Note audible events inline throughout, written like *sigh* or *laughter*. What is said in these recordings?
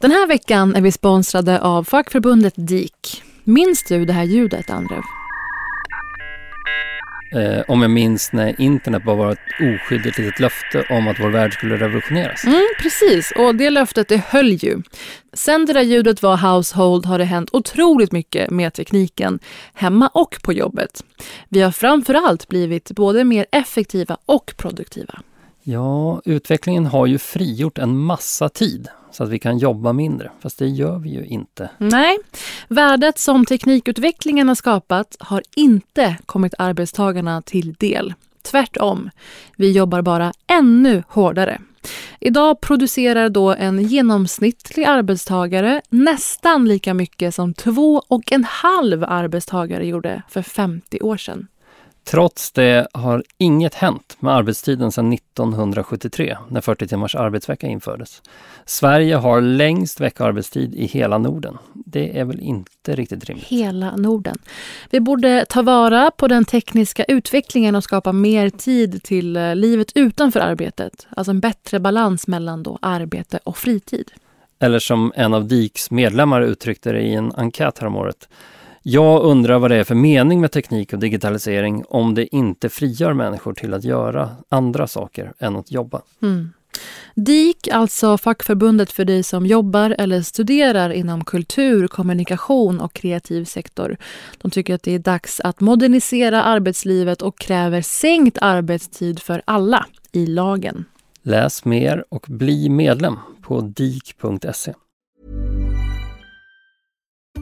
Den här veckan är vi sponsrade av fackförbundet DIK. Minns du det här ljudet, Andrev? Eh, om jag minns när internet bara var ett oskyldigt litet löfte om att vår värld skulle revolutioneras. Mm, precis, och det löftet det höll ju. Sen det där ljudet var household har det hänt otroligt mycket med tekniken, hemma och på jobbet. Vi har framförallt blivit både mer effektiva och produktiva. Ja, utvecklingen har ju frigjort en massa tid så att vi kan jobba mindre, fast det gör vi ju inte. Nej, värdet som teknikutvecklingen har skapat har inte kommit arbetstagarna till del. Tvärtom, vi jobbar bara ännu hårdare. Idag producerar då en genomsnittlig arbetstagare nästan lika mycket som två och en halv arbetstagare gjorde för 50 år sedan. Trots det har inget hänt med arbetstiden sedan 1973 när 40 timmars arbetsvecka infördes. Sverige har längst veckoarbetstid i hela Norden. Det är väl inte riktigt rimligt? Hela Norden. Vi borde ta vara på den tekniska utvecklingen och skapa mer tid till eh, livet utanför arbetet. Alltså en bättre balans mellan då arbete och fritid. Eller som en av DIKs medlemmar uttryckte det i en enkät häromåret. Jag undrar vad det är för mening med teknik och digitalisering om det inte frigör människor till att göra andra saker än att jobba. Mm. DIK, alltså fackförbundet för dig som jobbar eller studerar inom kultur, kommunikation och kreativ sektor. De tycker att det är dags att modernisera arbetslivet och kräver sänkt arbetstid för alla i lagen. Läs mer och bli medlem på dik.se.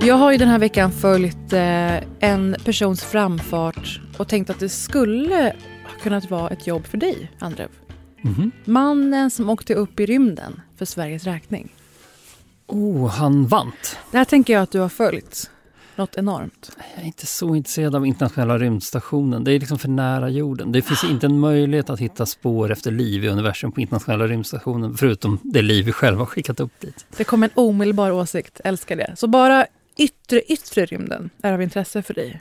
Jag har ju den här veckan följt eh, en persons framfart och tänkt att det skulle ha kunnat vara ett jobb för dig, Andrev. Mhm. Mannen som åkte upp i rymden för Sveriges räkning. Oh, han vant. Det här tänker jag att du har följt. Något enormt. Jag är inte så intresserad av internationella rymdstationen. Det är liksom för nära jorden. Det finns inte en möjlighet att hitta spår efter liv i universum på internationella rymdstationen, förutom det liv vi själva har skickat upp dit. Det kom en omedelbar åsikt, älskar det. Så bara yttre, yttre rymden är av intresse för dig.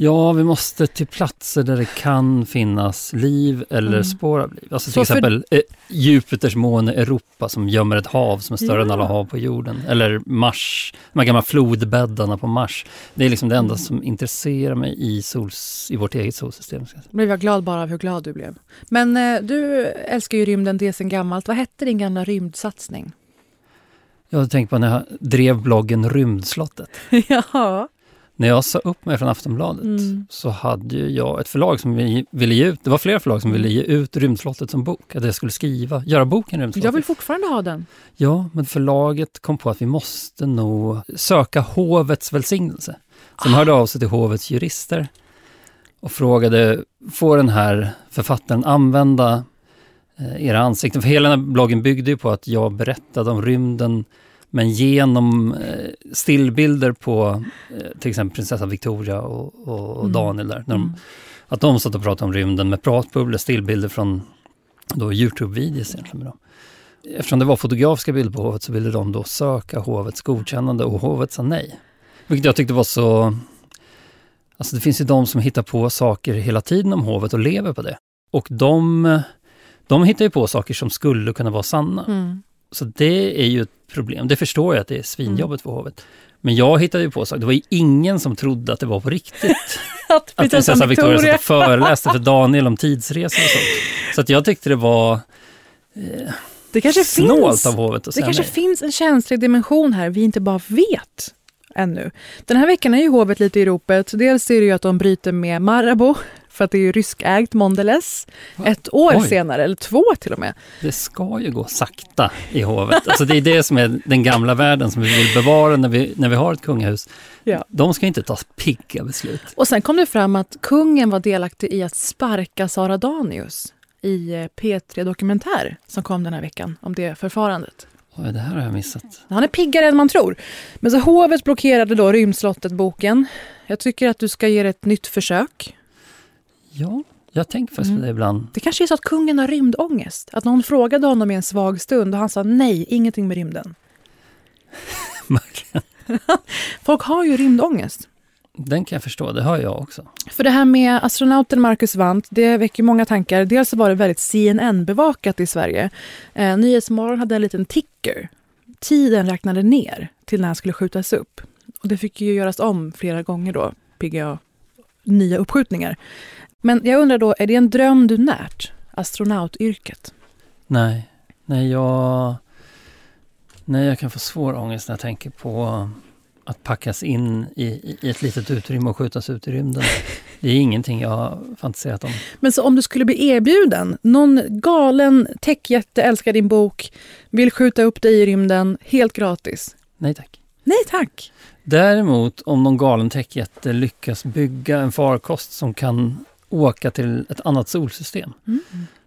Ja, vi måste till platser där det kan finnas liv eller Mm. spår av liv. Alltså Så till för- exempel eh, Jupiters måne Europa som gömmer ett hav som är större än Ja. alla hav på jorden. Eller Mars, de här gamla flodbäddarna på Mars. Det är liksom det enda Mm. som intresserar mig i, sols, i vårt eget solsystem. ska jag säga. Blev jag glad bara av hur glad du blev. Men eh, du älskar ju rymden det sen gammalt. Vad hette din gamla rymdsatsning? Jag hade tänkt på när jag drev bloggen Rymdslottet. *laughs* ja. När jag sa upp mig från Aftonbladet Mm. så hade jag ett förlag som vi- ville ge ut, det var flera förlag som ville ge ut Rymdslottet som bok. Att jag skulle skriva, göra boken Rymdslottet. Jag vill fortfarande ha den. Ja, men förlaget kom på att vi måste nog söka hovets välsignelse. Så de hörde av sig till hovets jurister och frågade, får den här författaren använda era ansikten? För hela den här bloggen byggde ju på att jag berättade om rymden Men genom eh, stillbilder på eh, till exempel prinsessa Victoria och, och, Mm. Daniel där, när de, Mm. att de satt och pratade om rymden med pratbubblor, stillbilder från då Youtube-videos egentligen med dem. Eftersom det var fotografiska bilder på hovet så ville de då söka hovets godkännande och hovet sa nej. Vilket jag tyckte var så... Alltså det finns ju de som hittar på saker hela tiden om hovet och lever på det. Och de, de hittar ju på saker som skulle kunna vara sanna. Mm. Så det är ju ett problem. Det förstår jag att det är svinjobbigt för hovet. Men jag hittade ju på saker. Det var ju ingen som trodde att det var på riktigt. *laughs* Att att prinsessa Victoria satt och föreläste för Daniel om tidsresor och sånt. Så att jag tyckte det var det kanske snålt finns, av hovet att det säga kanske nej. finns en känslig dimension här vi inte bara vet ännu. Den här veckan är ju hovet lite i ropet. Dels är det ju att de bryter med Marabou för att det är ju ryskägt Mondelez. Ett år Oj. senare, eller två till och med. Det ska ju gå sakta i hovet. Alltså det är det som är den gamla världen som vi vill bevara när vi, när vi har ett kungahus. Ja. De ska inte ta pigga beslut. Och sen kom det fram att kungen var delaktig i att sparka Sara Danius i eh, P3 Dokumentär som kom den här veckan om det förfarandet. Oj, det här har jag missat. Han är piggare än man tror. Men så hovet blockerade då Rymdslottet-boken. Jag tycker att du ska ge det ett nytt försök. Ja, jag tänker faktiskt Mm. på det ibland. Det kanske är så att kungen har rymdångest. Att någon frågade honom i en svag stund och han sa nej, ingenting med rymden. *laughs* *laughs* Folk har ju rymdångest. Den kan jag förstå, det har jag också. För det här med astronauten Marcus Wandt, det väcker många tankar. Dels var det väldigt CNN-bevakat i Sverige. Eh, Nyhetsmorgon hade en liten ticker. Tiden räknade ner till när han skulle skjutas upp. Och det fick ju göras om flera gånger då, PGA, nya uppskjutningar. Men jag undrar då, är det en dröm du närt? Astronautyrket? Nej, nej jag, nej, jag kan få svår ångest när jag tänker på att packas in i, i ett litet utrymme och skjutas ut i rymden. *laughs* Det är ingenting jag har fantiserat om. Men så om du skulle bli erbjuden, någon galen techjätte älskar din bok, vill skjuta upp dig i rymden helt gratis. Nej tack. Nej tack! Däremot om någon galen techjätte lyckas bygga en farkost som kan åka till ett annat solsystem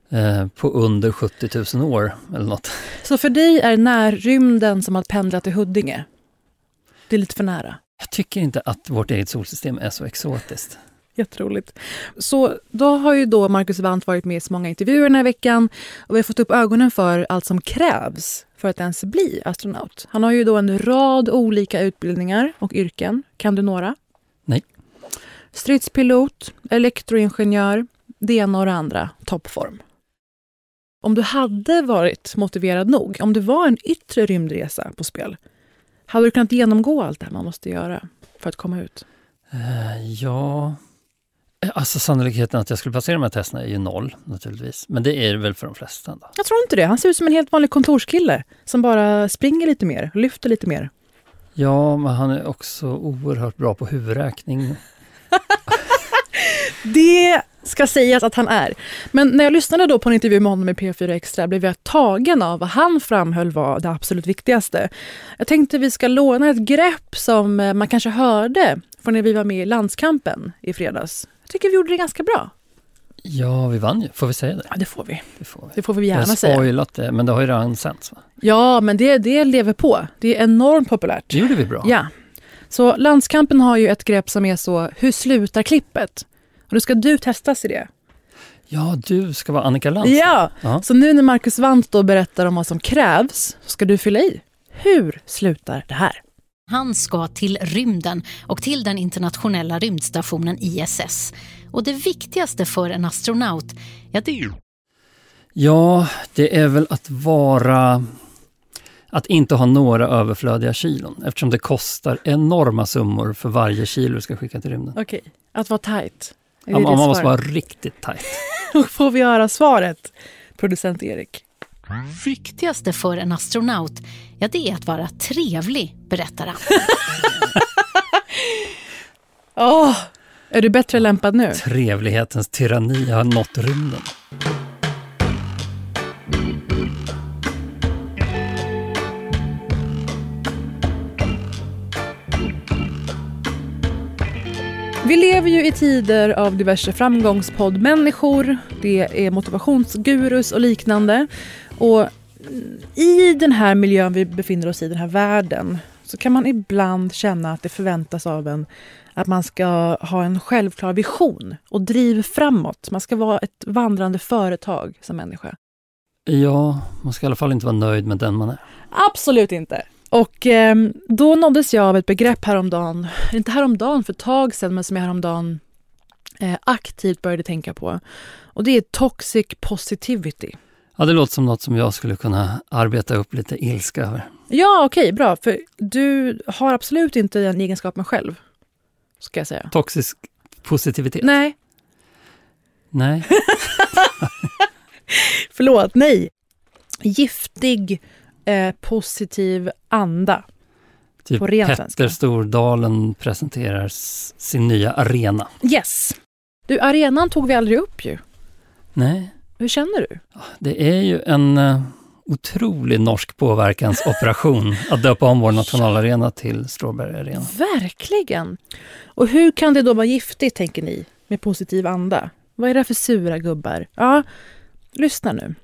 eh, på under 70 000 år eller något. Så för dig är närrymden som att pendla till Huddinge? Det är lite för nära. Jag tycker inte att vårt eget solsystem är så exotiskt. Jätteroligt. Så då har ju då Marcus Wandt varit med i så många intervjuer den här veckan och vi har fått upp ögonen för allt som krävs för att ens bli astronaut. Han har ju då en rad olika utbildningar och yrken. Kan du några? Stridspilot, elektroingenjör, det ena och det andra, toppform. Om du hade varit motiverad nog, om det var en yttre rymdresa på spel, hade du kunnat genomgå allt det här man måste göra för att komma ut? Eh, ja, Eh, alltså sannolikheten att jag skulle passera de här testerna är ju noll naturligtvis. Men det är det väl för de flesta. Då. Jag tror inte det. Han ser ut som en helt vanlig kontorskille som bara springer lite mer, lyfter lite mer. Ja, men han är också oerhört bra på huvudräkning. *laughs* Det ska sägas att han är. Men när jag lyssnade då på en intervju med honom i P4 Extra blev jag tagen av vad han framhöll var det absolut viktigaste. Jag tänkte vi ska låna ett grepp som eh, man kanske hörde från när vi var med i landskampen i fredags. Jag tycker vi gjorde det ganska bra. Ja, vi vann ju. Får vi säga det? Ja, det får vi. Det får vi. Det får vi Jag gärna har säga. spoilat det, men det har ju redan sänts. Ja, men det, det lever på. Det är enormt populärt. Det gjorde vi bra. Ja. Så landskampen har ju ett grepp som är så, hur slutar klippet? Och då ska du testas i det. Ja, du ska vara Annika Lantz. Ja, Ja. så nu när Marcus Wandt då berättar om vad som krävs så ska du fylla i. Hur slutar det här? Han ska till rymden och till den internationella rymdstationen ISS. Och det viktigaste för en astronaut, ja det är ju Ja, det är väl att vara... Att inte ha några överflödiga kilon eftersom det kostar enorma summor för varje kilo du ska skicka till rymden. Okej, att vara det Ja, man måste svar? vara riktigt. *laughs* Då får vi höra svaret, producent Erik. viktigaste för en astronaut, ja det är att vara trevlig, berättar han. *laughs* Åh, är du bättre lämpad nu? Trevlighetens tyranni har nått rymden. Vi lever ju i tider av diverse framgångspoddmänniskor. Det är motivationsgurus och liknande. Och i den här miljön vi befinner oss i, den här världen, så kan man ibland känna att det förväntas av en att man ska ha en självklar vision och driv framåt. Man ska vara ett vandrande företag som människa. Ja, man ska i alla fall inte vara nöjd med den man är. Absolut inte. Och eh, då nåddes jag av ett begrepp häromdagen, inte häromdagen för ett tag sedan, men som jag häromdagen eh, aktivt började tänka på. Och det är toxic positivity. Ja, det låter som något som jag skulle kunna arbeta upp lite ilska över. Ja, okej, okay, bra. För du har absolut inte den egenskapen själv. Ska jag säga. Toxisk positivitet? Nej. Nej. *laughs* Förlåt, nej. Giftig, eh, positiv anda. Typ på ren Petter svenska. Stordalen presenterar sin nya arena. Yes. Du, arenan tog vi aldrig upp ju. Nej. Hur känner du? Det är ju en uh, otrolig norsk påverkansoperation *laughs* att döpa om vår nationalarena till Strawberry Arena. Verkligen! Och hur kan det då vara giftigt, tänker ni, med positiv anda? Vad är det för sura gubbar? Ja, lyssna nu.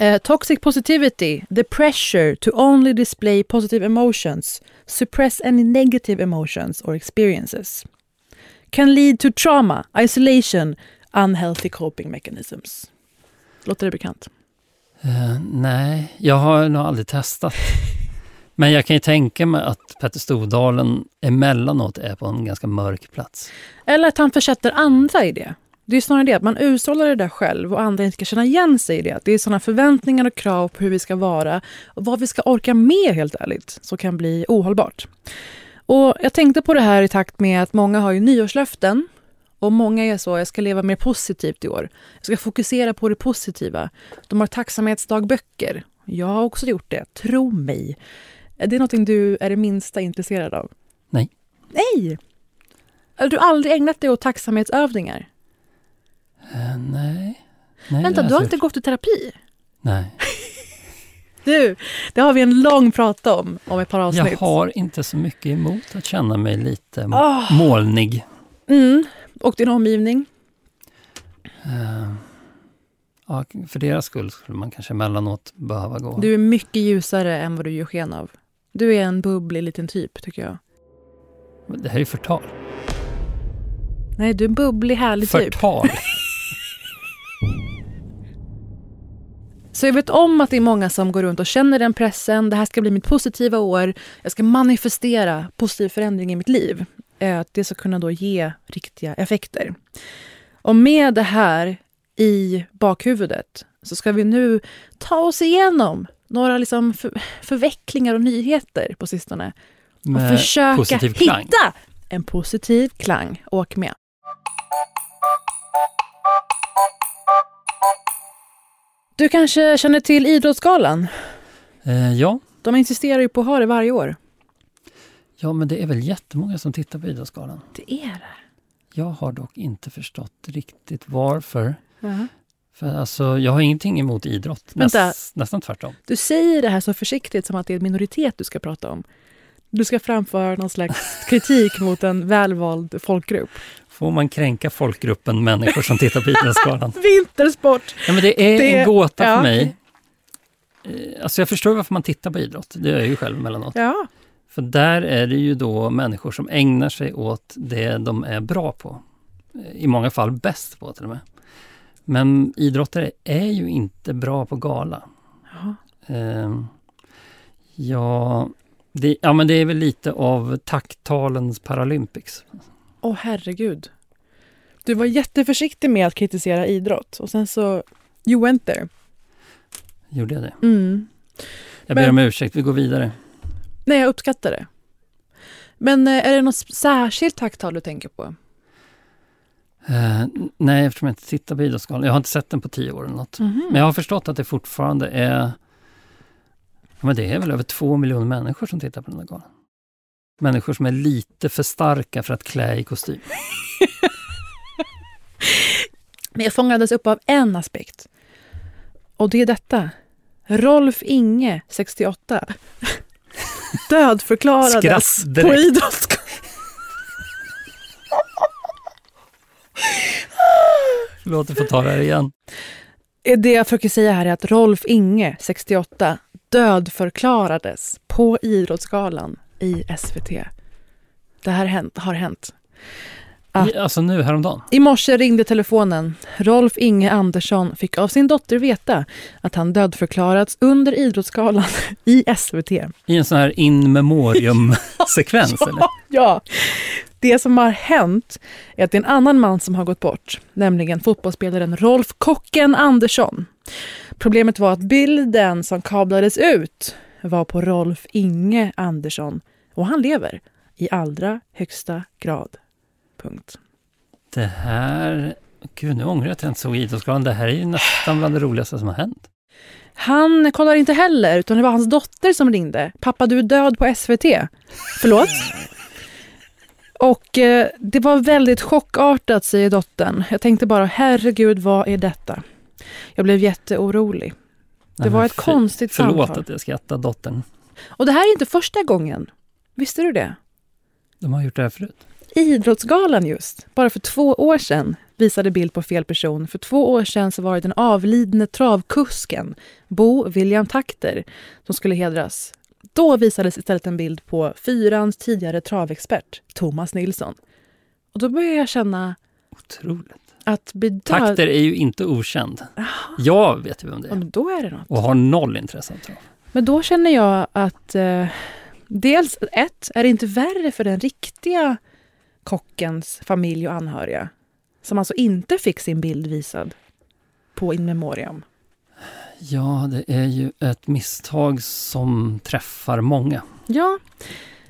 Uh, toxic positivity, the pressure to only display positive emotions, suppress any negative emotions or experiences, can lead to trauma, isolation, unhealthy coping mechanisms. Låter det bekant? Uh, nej, jag har nog aldrig testat. *laughs* Men jag kan ju tänka mig att Petter Stordalen emellanåt är på en ganska mörk plats. Eller att han försätter andra i det. Det är snarare det att man utstrålar det där själv och andra inte ska känna igen sig i det. Det är sådana förväntningar och krav på hur vi ska vara och vad vi ska orka med helt ärligt, som kan bli ohållbart. Och jag tänkte på det här i takt med att många har ju nyårslöften och många är så, jag ska leva mer positivt i år. Jag ska fokusera på det positiva. De har tacksamhetsdagböcker. Jag har också gjort det, tro mig. Är det någonting du är det minsta intresserad av? Nej. Nej! Har du aldrig ägnat dig åt tacksamhetsövningar? Uh, nej. nej. Vänta, du har inte gått i terapi? Nej. *laughs* du, det har vi en lång prata om, om ett par avsnitt. Jag har inte så mycket emot att känna mig lite oh. molnig. Mm. Och din omgivning? Uh, ja, för deras skull skulle man kanske emellanåt behöva gå. Du är mycket ljusare än vad du gör sken av. Du är en bubblig liten typ, tycker jag. Det här är förtal. Nej, du är en bubblig, härlig förtal. typ. Förtal? *laughs* Så jag vet om att det är många som går runt och känner den pressen. Det här ska bli mitt positiva år. Jag ska manifestera positiv förändring i mitt liv att det ska kunna då ge riktiga effekter. Och med det här i bakhuvudet så ska vi nu ta oss igenom några liksom för, förvecklingar och nyheter på sistone. Med och försöka hitta en positiv klang. Åk med! Du kanske känner till Idrottsgalan? Eh, ja. De insisterar ju på att ha det varje år. Ja, men det är väl jättemånga som tittar på Idrottsgalan? Det är det. Jag har dock inte förstått riktigt varför. Uh -huh. För alltså, jag har ingenting emot idrott. Vänta. Näst, nästan tvärtom. Du säger det här så försiktigt som att det är en minoritet du ska prata om. Du ska framföra någon slags *laughs* kritik mot en välvald folkgrupp. Får man kränka folkgruppen människor som tittar på Idrottsgalan? *laughs* Vintersport! Ja, men det är det, en gåta ja. för mig. Eh, alltså jag förstår varför man tittar på idrott. Det gör jag ju själv emellanåt. Ja. För där är det ju då människor som ägnar sig åt det de är bra på. I många fall bäst på till och med. Men idrottare är ju inte bra på gala. Ja. Uh, ja, det, ja, men det är väl lite av tacktalens Paralympics. Åh oh, herregud. Du var jätteförsiktig med att kritisera idrott och sen så, you went there. Gjorde jag det? Mm. Jag ber men, om ursäkt, vi går vidare. Nej, jag uppskattar det. Men eh, är det något särskilt tacktal du tänker på? Uh, nej, eftersom jag inte tittar på Idrottsgalan. Jag har inte sett den på tio år eller något. Mm. Men jag har förstått att det fortfarande är... Ja, men det är väl över två miljoner människor som tittar på den där galan. Människor som är lite för starka för att klä i kostym. *laughs* men jag fångades upp av en aspekt. Och det är detta. Rolf Inge, 68, *laughs* dödförklarades på Idrottsgalan. Förlåt, jag får ta det här igen. Det jag försöker säga här är att Rolf Inge, 68, dödförklarades på Idrottsgalan i SVT. Det här hänt, har hänt. I, alltså nu häromdagen? I morse ringde telefonen. Rolf Inge Andersson fick av sin dotter veta att han dödförklarats under Idrottsgalan *laughs* i SVT. I en sån här in memoriam-sekvens? *laughs* ja, eller? ja. Det som har hänt är att det är en annan man som har gått bort, nämligen fotbollsspelaren Rolf Kocken Andersson. Problemet var att bilden som kablades ut var på Rolf Inge Andersson och han lever i allra högsta grad. Punkt. Det här... Gud, nu ångrar jag att jag inte såg Idrottsgalan. Det här är ju nästan bland det roligaste som har hänt. Han kollar inte heller, utan det var hans dotter som ringde. Pappa, du är död på SVT. Förlåt? Och eh, det var väldigt chockartat, säger dottern. Jag tänkte bara, herregud, vad är detta? Jag blev jätteorolig. Det var ett konstigt förlåt samtal. Förlåt att jag skrattar, dottern. Och det här är inte första gången. Visste du det? De har gjort det här förut. Idrottsgalan just, bara för två år sedan, visade bild på fel person. För två år sedan så var det den avlidne travkusken Bo William Takter som skulle hedras. Då visades istället en bild på fyrans tidigare travexpert Thomas Nilsson. Och då började jag känna... Otroligt. Att Takter är ju inte okänd. Jag vet ju vem det är. Ja, då är det något. Och har noll intresse av trav. Men då känner jag att eh, dels ett, är det inte värre för den riktiga kockens familj och anhöriga som alltså inte fick sin bild visad på In Memoriam? Ja, det är ju ett misstag som träffar många. Ja,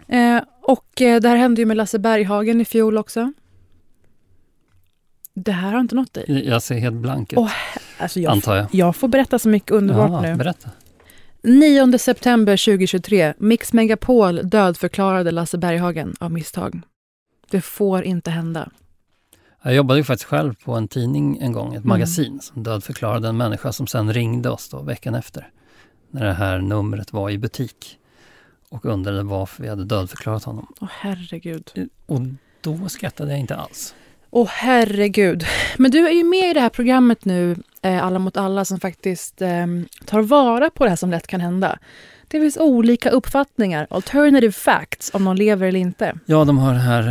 eh, och eh, det här hände ju med Lasse Berghagen i fjol också. Det här har inte nått dig? Jag ser helt blank ut, alltså jag, antar jag. Jag får berätta så mycket underbart ja, nu. Berätta. 9 september 2023, Mix Megapol dödförklarade Lasse Berghagen av misstag. Det får inte hända. Jag jobbade ju faktiskt själv på en tidning en gång, ett mm. magasin, som dödförklarade en människa som sen ringde oss då veckan efter, när det här numret var i butik och undrade varför vi hade dödförklarat honom. Åh herregud. Och då skrattade jag inte alls. Åh herregud. Men du är ju med i det här programmet nu, eh, Alla mot alla, som faktiskt eh, tar vara på det här som lätt kan hända. Det finns olika uppfattningar, alternative facts, om någon lever eller inte. Ja, de har det här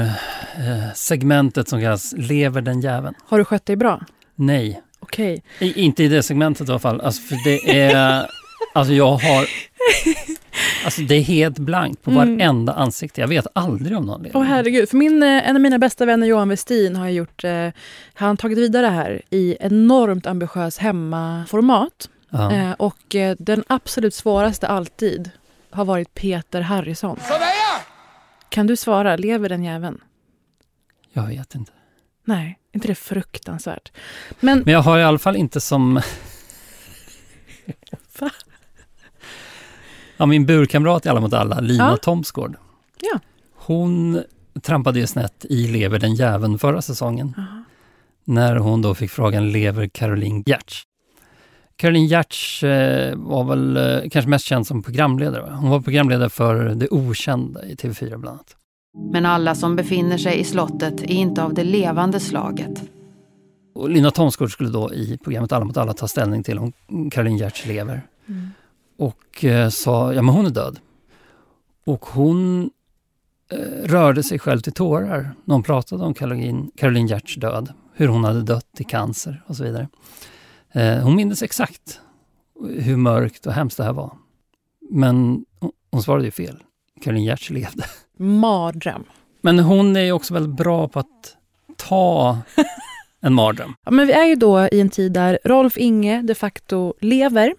eh, segmentet som kallas Lever den jäveln. Har du skött dig bra? Nej. Okej. Okay. Inte i det segmentet i alla fall. Alltså, för det är... alltså jag har... *laughs* Alltså det är helt blankt på mm. varenda ansikte. Jag vet aldrig om någon lever. Åh herregud. För min, eh, en av mina bästa vänner, Johan Westin, har gjort... Eh, han tagit vidare det här i enormt ambitiös hemmaformat. Ja. Eh, och eh, den absolut svåraste alltid har varit Peter Harrison. Sådär Kan du svara, lever den jäveln? Jag vet inte. Nej, inte det fruktansvärt. Men, Men jag har i alla fall inte som... *laughs* Va? Ja, min burkamrat i Alla mot alla, Lina ja. Thomsgård. Ja. Hon trampade ju snett i Lever den jäveln förra säsongen. Aha. När hon då fick frågan Lever Caroline Giertz? Caroline Giertz eh, var väl eh, kanske mest känd som programledare. Hon var programledare för Det Okända i TV4 bland annat. Men alla som befinner sig i slottet är inte av det levande slaget. Och Lina Thomsgård skulle då i programmet Alla mot alla ta ställning till om Caroline Giertz lever. Mm. Och eh, sa, ja men hon är död. Och hon eh, rörde sig själv till tårar när hon pratade om Caroline, Caroline Giertz död. Hur hon hade dött i cancer och så vidare. Eh, hon minns exakt hur mörkt och hemskt det här var. Men hon svarade ju fel. Caroline Giertz levde. Mardröm. Men hon är också väldigt bra på att ta en mardröm. *laughs* Ja, men vi är ju då i en tid där Rolf Inge de facto lever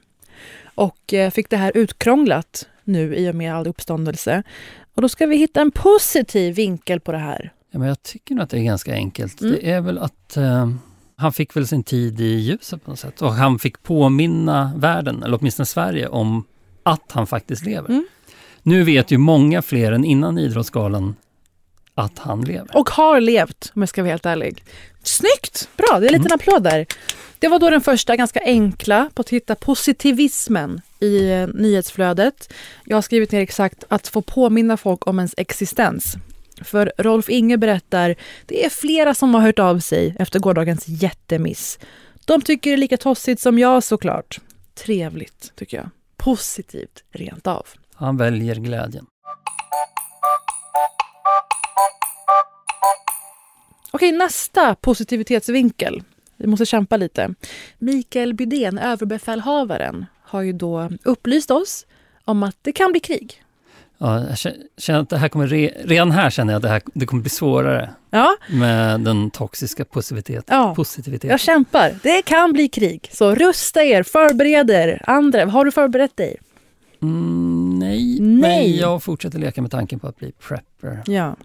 och eh, fick det här utkrånglat nu i och med all uppståndelse. Och då ska vi hitta en positiv vinkel på det här. Ja, men jag tycker nog att det är ganska enkelt. Mm. Det är väl att eh, han fick väl sin tid i ljuset på något sätt. Och han fick påminna världen, eller åtminstone Sverige, om att han faktiskt lever. Mm. Nu vet ju många fler än innan Idrottsgalan att han lever. Och har levt, om jag ska vara helt ärlig. Snyggt! Bra, det är en liten mm. applåd där. Det var då den första ganska enkla på att hitta positivismen i eh, nyhetsflödet. Jag har skrivit ner exakt att få påminna folk om ens existens. För Rolf Inge berättar, det är flera som har hört av sig efter gårdagens jättemiss. De tycker det är lika tossigt som jag såklart. Trevligt, tycker jag. Positivt, rent av. Han väljer glädjen. Okej, nästa positivitetsvinkel. Vi måste kämpa lite. Mikael Bydén, överbefälhavaren, har ju då upplyst oss om att det kan bli krig. Ja, jag känner att det här kommer, redan här känner jag att det, här, det kommer bli svårare ja. med den toxiska positiviteten. Ja, positiviteten. Jag kämpar. Det kan bli krig. Så rusta er, förbered er. Andra, har du förberett dig? Mm, nej, nej, men jag fortsätter leka med tanken på att bli prepper. Ja.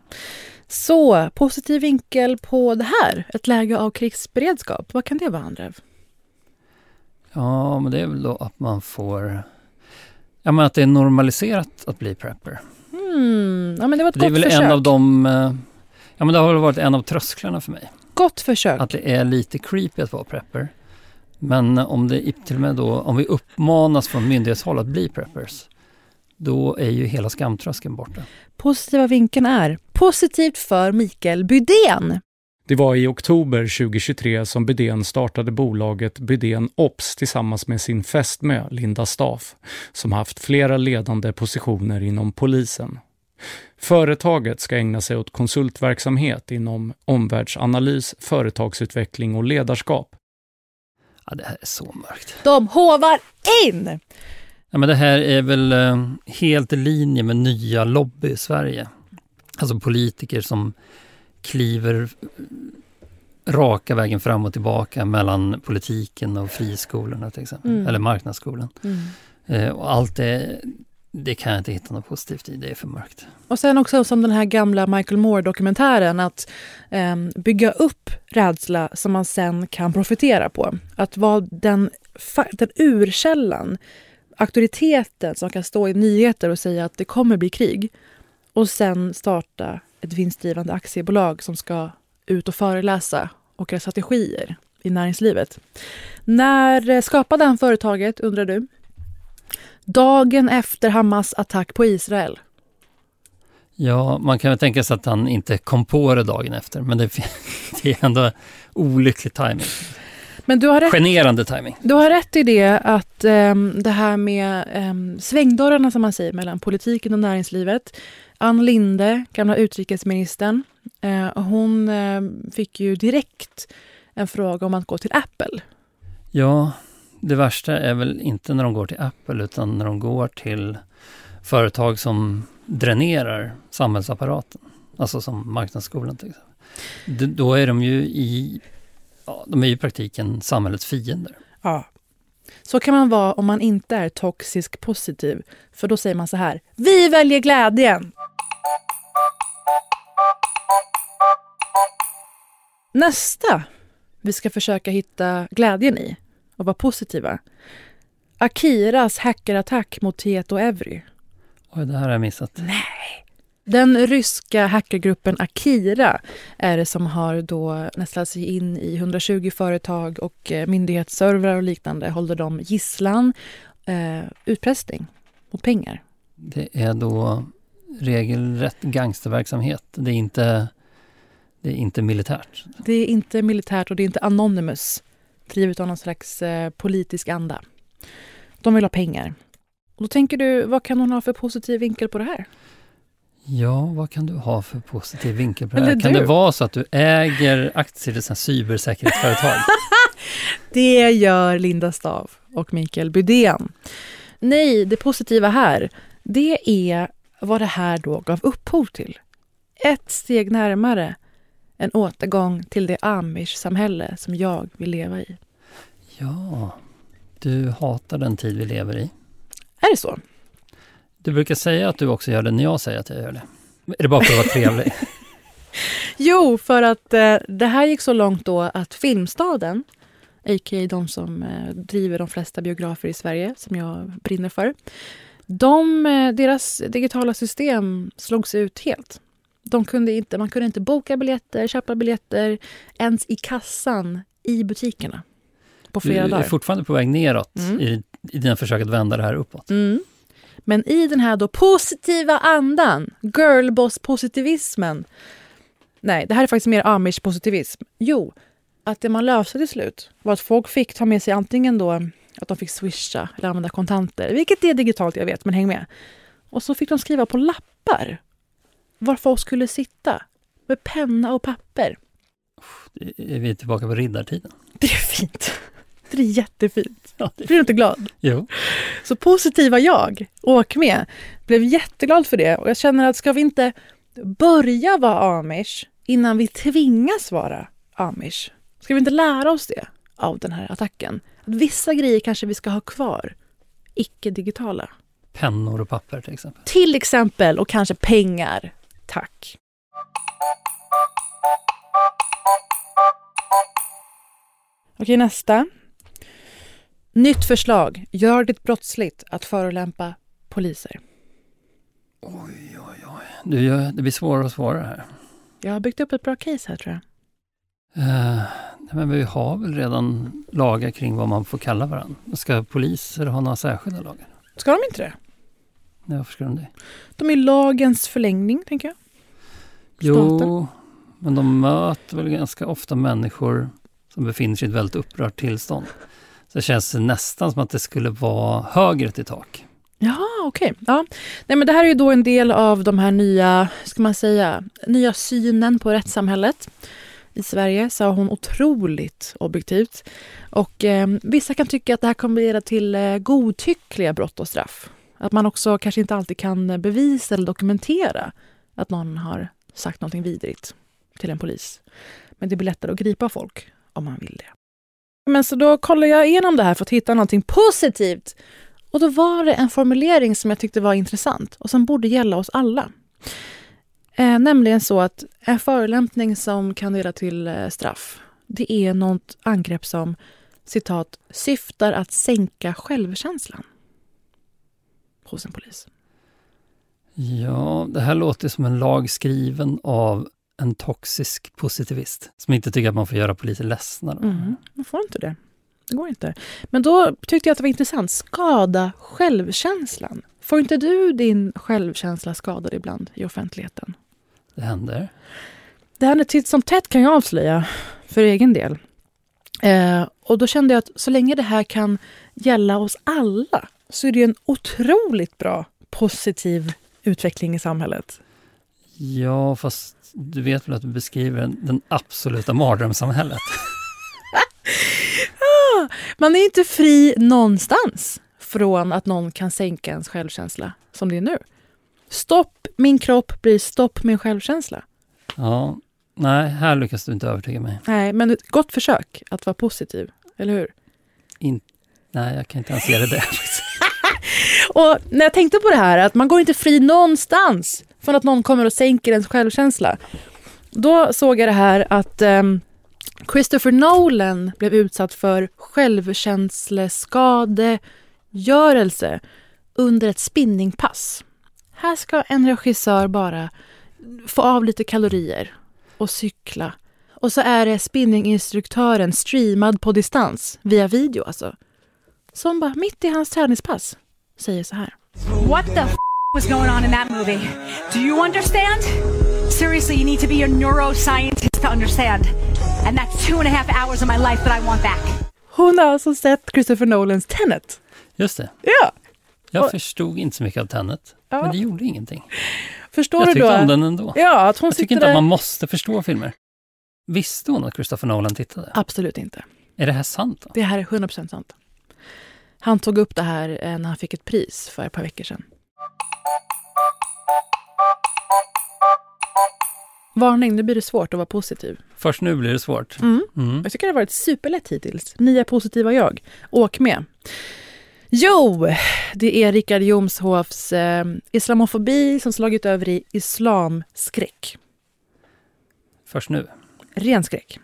Så, positiv vinkel på det här, ett läge av krigsberedskap. Vad kan det vara, Andrev? Ja, men det är väl då att man får... Ja, men att det är normaliserat att bli prepper. Mm, ja, men det var ett det är gott väl försök. en av de... eh, Ja, men det har väl varit en av trösklarna för mig. Gott försök. Att det är lite creepy att vara prepper. Men om det till och med då, om vi uppmanas från myndighetshåll att bli preppers, då är ju hela skamtröskeln borta. Positiva vinkeln är positivt för Mikael Bydén. Det var i oktober 2023 som Bydén startade bolaget Bydén Ops tillsammans med sin fästmö Linda Staff, som haft flera ledande positioner inom polisen. Företaget ska ägna sig åt konsultverksamhet inom omvärldsanalys, företagsutveckling och ledarskap. Ja, det här är så mörkt. De hovar in! Ja, men det här är väl eh, helt i linje med nya lobby i Sverige. Alltså politiker som kliver raka vägen fram och tillbaka mellan politiken och friskolorna till exempel, Mm. eller marknadsskolan. Mm. Eh, och allt det, det kan jag inte hitta något positivt i, det är för mörkt. Och sen också som den här gamla Michael Moore-dokumentären att ehm, bygga upp rädsla som man sen kan profitera på. Att vara den, den urkällan, auktoriteten som kan stå i nyheter och säga att det kommer bli krig och sen starta ett vinstdrivande aktiebolag som ska ut och föreläsa och göra strategier i näringslivet. När eh, skapade han företaget, undrar du? Dagen efter Hamas attack på Israel. Ja, man kan väl tänka sig att han inte kom på det dagen efter, men det, *laughs* det är ändå olycklig timing. Men du har rätt, Generande timing. du har rätt i det att ehm, det här med um, svängdörrarna som man säger mellan politiken och näringslivet. Ann Linde, gamla utrikesministern, eh, hon eh, fick ju direkt en fråga om att gå till Apple. Ja, det värsta är väl inte när de går till Apple, utan när de går till företag som dränerar samhällsapparaten. Alltså som marknadsskolan till exempel. Då är de ju i, ja, de är ju i praktiken samhällets fiender. Ja. Så kan man vara om man inte är toxisk positiv. För då säger man så här, vi väljer glädjen! Nästa vi ska försöka hitta glädjen i och vara positiva. Akiras hackerattack mot Tieto Evry. Oj, det här har jag missat. Den ryska hackergruppen Akira är det som har då nästlat sig in i 120 företag och eh, myndighetsservrar och liknande håller de gisslan, eh, utpressning mot pengar. Det är då regelrätt gangsterverksamhet. Det är inte, det är inte militärt. Det är inte militärt och det är inte anonymous, drivet av någon slags eh, politisk anda. De vill ha pengar. Och då tänker du, vad kan hon ha för positiv vinkel på det här? Ja, vad kan du ha för positiv vinkel på det här? Kan du? det vara så att du äger aktier i cybersäkerhetsföretag? *laughs* Det gör Linda Stav och Mikael Bydén. Nej, det positiva här, det är vad det här då gav upphov till. Ett steg närmare en återgång till det amish-samhälle som jag vill leva i. ja, du hatar den tid vi lever i. Är det så? Du brukar säga att du också gör det när jag säger att jag gör det. Är det bara för att vara trevlig? *laughs* *laughs* Jo, för att eh, det här gick så långt då att Filmstaden, a.k.a. de som eh, driver de flesta biografer i Sverige, som jag brinner för, de, eh, deras digitala system slogs ut helt. De kunde inte, man kunde inte boka biljetter, köpa biljetter ens i kassan i butikerna på Du flera är dagar. fortfarande på väg neråt Mm. i, i dina försök att vända det här uppåt. Mm. Men i den här då positiva andan, girlboss-positivismen. Nej, det här är faktiskt mer amish-positivism. Jo, att det man löste till slut var att folk fick ta med sig antingen då att de fick swisha eller använda kontanter, vilket är digitalt jag vet, men häng med. Och så fick de skriva på lappar var folk skulle sitta med penna och papper. Är vi tillbaka på riddartiden? Det är fint. Det är jättefint. Ja, det är... Blir du inte glad? Jo. Så positiva jag, åk med, blev jätteglad för det. Och jag känner att ska vi inte börja vara amish innan vi tvingas vara amish? Ska vi inte lära oss det av den här attacken? Att vissa grejer kanske vi ska ha kvar, icke-digitala. Pennor och papper till exempel? Till exempel, och kanske pengar. Tack. Okej, nästa. Nytt förslag. Gör det brottsligt att förolämpa poliser. Oj, oj, oj. Du det blir svårare och svårare här. Jag har byggt upp ett bra case här tror jag. Uh, men vi har väl redan lagar kring vad man får kalla varandra. Ska poliser ha några särskilda lagar? Ska de inte det? Nej, varför ska de det? De är lagens förlängning, tänker jag. Staten. Jo, men de möter väl ganska ofta människor som befinner sig i ett väldigt upprört tillstånd. Så känns det nästan som att det skulle vara högre till tak. Ja, okej. Okay. Ja. Nej, men det här är ju då en del av de här nya, ska man säga, nya synen på rättssamhället. I Sverige sa hon otroligt objektivt. Och eh, vissa kan tycka att det här kommer leda till eh, godtyckliga brott och straff. Att man också kanske inte alltid kan bevisa eller dokumentera att någon har sagt någonting vidrigt till en polis. Men det blir lättare att gripa folk om man vill det. Men så då kollade jag igenom det här för att hitta någonting positivt. Och då var det en formulering som jag tyckte var intressant och som borde gälla oss alla. Eh, nämligen så att en förolämpning som kan leda till eh, straff, det är något angrepp som citat syftar att sänka självkänslan hos en polis. Ja, det här låter som en lag skriven av en toxisk positivist som inte tycker att man får göra poliser ledsna. Mm, man får inte det. Det går inte. Men då tyckte jag att det var intressant. Skada självkänslan. Får inte du din självkänsla skadad ibland i offentligheten? Det händer. Det händer titt som tätt kan jag avslöja för egen del. Eh, och då kände jag att så länge det här kan gälla oss alla så är det en otroligt bra positiv utveckling i samhället. Ja, fast du vet väl att du beskriver den absoluta mardrömssamhället? *laughs* ah, man är inte fri någonstans från att någon kan sänka ens självkänsla, som det är nu. Stopp min kropp blir stopp min självkänsla. Ja, nej, här lyckas du inte övertyga mig. Nej, men ett gott försök att vara positiv, eller hur? In, nej, jag kan inte ens ge det det. *laughs* och när jag tänkte på det här, att man går inte fri någonstans från att någon kommer och sänker ens självkänsla. Då såg jag det här att um, Christopher Nolan blev utsatt för självkänsleskadegörelse under ett spinningpass. Här ska en regissör bara få av lite kalorier och cykla. Och så är det spinninginstruktören streamad på distans, via video alltså. Som bara mitt i hans träningspass säger så här. What the f was going on in that movie? Do you understand? Seriously, you need to be a neuroscientist to understand. And that's two and a half hours of my life that I want back. Hon har alltså sett Christopher Nolans Tenet. Just det. Ja. Jag och, förstod inte så mycket av Tenet, ja. men det gjorde ingenting. Förstår jag du då? Jag tyckte om den ändå. Ja, att hon jag tycker inte att man måste förstå filmer. Visste hon att Christopher Nolan tittade? Absolut inte. Är det här sant? Då? Det här är 100% sant. Han tog upp det här eh, när han fick ett pris för ett par veckor sedan. Varning, nu blir det svårt att vara positiv. Först nu blir det svårt. Mm. Mm. Jag tycker det har varit superlätt hittills. Nya positiva jag. Åk med. Jo, det är Richard Jomshofs eh, islamofobi som slagit över i islamskräck. Först nu? Ren skräck.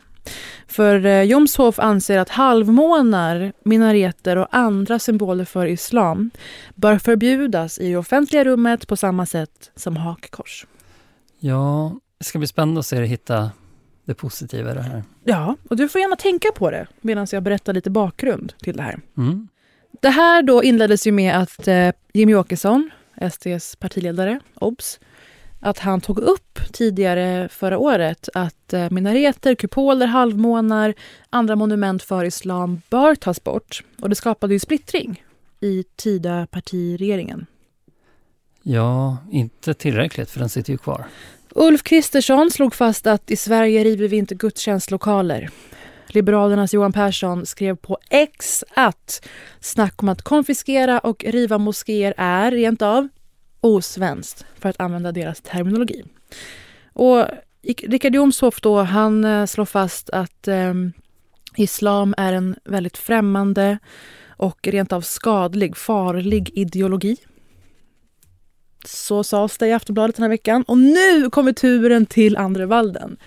För eh, Jomshof anser att halvmånar, minareter och andra symboler för islam bör förbjudas i det offentliga rummet på samma sätt som hakkors. Ja, det ska bli spännande att se dig hitta det positiva i det här. Ja, och du får gärna tänka på det medan jag berättar lite bakgrund till det här. Mm. Det här då inleddes ju med att eh, Jimmy Åkesson, SDs partiledare, OBS, att han tog upp tidigare förra året att eh, minareter, kupoler, halvmånar, andra monument för islam bör tas bort. Och det skapade ju splittring i Tida-partiregeringen. Ja, inte tillräckligt för den sitter ju kvar. Ulf Kristersson slog fast att i Sverige river vi inte gudstjänstlokaler. Liberalernas Johan Persson skrev på X att snack om att konfiskera och riva moskéer är rent av osvenskt, för att använda deras terminologi. Och Richard Jomshof då, han eh, slår fast att eh, islam är en väldigt främmande och rent av skadlig, farlig ideologi. Så sades det i Aftonbladet den här veckan. Och nu kommer turen till Andre Walden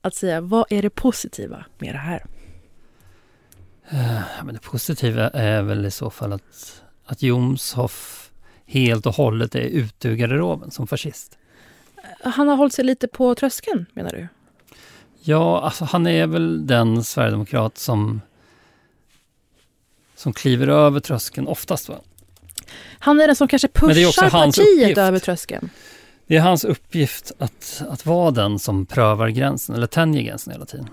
att säga vad är det positiva med det här? Eh, men det positiva är väl i så fall att, att Jomshof helt och hållet är ute ur garderoben som fascist. Han har hållit sig lite på tröskeln menar du? Ja, alltså han är väl den sverigedemokrat som som kliver över tröskeln oftast. Va? Han är den som kanske pushar partiet uppgift. över tröskeln. Det är hans uppgift att, att vara den som prövar gränsen eller tänjer gränsen hela tiden.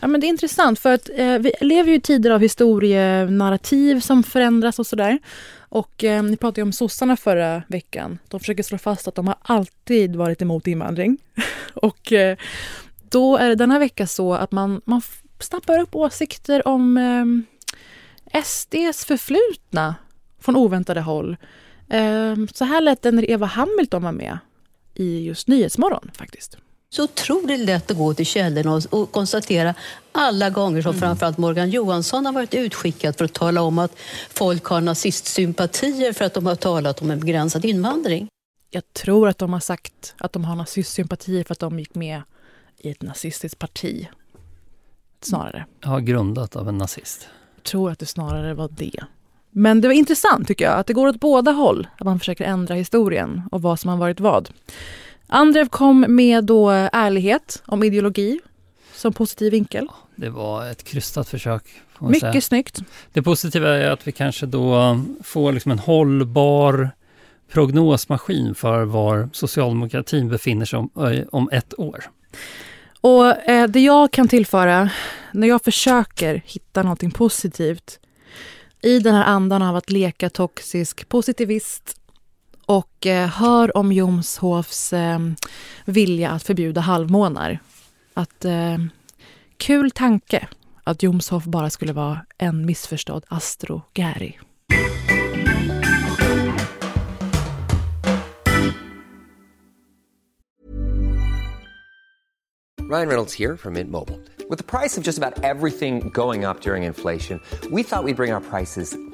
Ja, men det är intressant för att eh, vi lever ju i tider av historienarrativ som förändras och sådär. Och eh, ni pratade ju om sossarna förra veckan. De försöker slå fast att de har alltid varit emot invandring. *laughs* och eh, då är det denna vecka så att man, man snappar upp åsikter om eh, SDs förflutna från oväntade håll. Eh, så här lät det när Eva Hamilton var med i just Nyhetsmorgon faktiskt. Så otroligt lätt att gå till källorna och, och konstatera alla gånger som mm. framförallt Morgan Johansson har varit utskickad för att tala om att folk har nazistsympatier för att de har talat om en begränsad invandring. Jag tror att de har sagt att de har nazistsympatier för att de gick med i ett nazistiskt parti. Snarare. Ja, grundat av en nazist. Jag tror att det snarare var det. Men det var intressant tycker jag, att det går åt båda håll. Att man försöker ändra historien och vad som har varit vad. Andrev kom med då ärlighet om ideologi som positiv vinkel. Det var ett krystat försök. Mycket säga. snyggt. Det positiva är att vi kanske då får liksom en hållbar prognosmaskin för var socialdemokratin befinner sig om, om ett år. Och eh, Det jag kan tillföra när jag försöker hitta någonting positivt i den här andan av att leka toxisk positivist och eh, hör om Jomshofs eh, vilja att förbjuda halvmånar. Att eh, kul tanke att Jomshof bara skulle vara en missförstådd Astro Ryan Reynolds här från Mint Mobile. Med priset på nästan allt som går upp under inflationen, trodde vi att vi skulle bring våra priser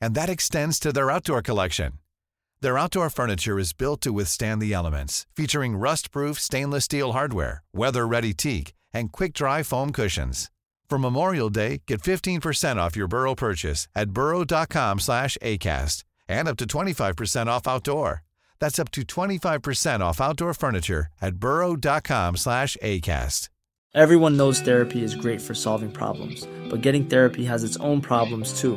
and that extends to their outdoor collection. Their outdoor furniture is built to withstand the elements, featuring rust-proof stainless steel hardware, weather-ready teak, and quick-dry foam cushions. For Memorial Day, get 15% off your Burrow purchase at burrow.com slash ACAST and up to 25% off outdoor. That's up to 25% off outdoor furniture at burrow.com slash ACAST. Everyone knows therapy is great for solving problems, but getting therapy has its own problems too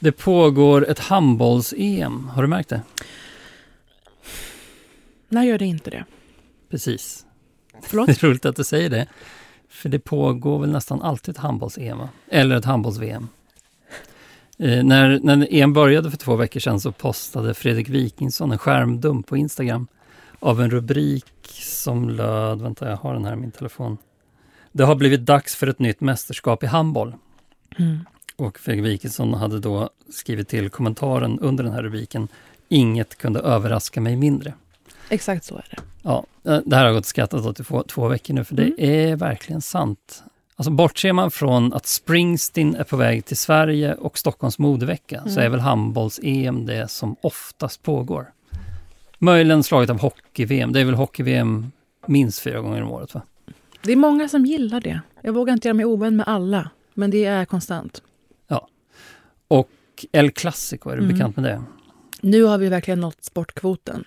Det pågår ett handbolls-EM. Har du märkt det? När gör det inte det? Precis. Förlåt? *laughs* Det är roligt att du säger det. För det pågår väl nästan alltid ett handbolls-EM, eller ett handbolls-VM. Eh, när, när EM började för två veckor sedan så postade Fredrik Wikingsson en skärmdump på Instagram av en rubrik som löd, vänta jag har den här i min telefon. Det har blivit dags för ett nytt mästerskap i handboll. Mm. Och Fredrik Wikingsson hade då skrivit till kommentaren under den här rubriken Inget kunde överraska mig mindre. Exakt så är det. Ja, eh, det här har gått skrattat åt i två, två veckor nu, för det Mm. är verkligen sant. Alltså bortser man från att Springsteen är på väg till Sverige och Stockholms modevecka, så Mm. är väl handbolls-EM det som oftast pågår. Möjligen slaget av hockey-VM. Det är väl hockey-VM minst fyra gånger om året, va? Det är många som gillar det. Jag vågar inte göra mig ovän med alla, men det är konstant. Och El Clasico, är du Mm. bekant med det? Nu har vi verkligen nått sportkvoten.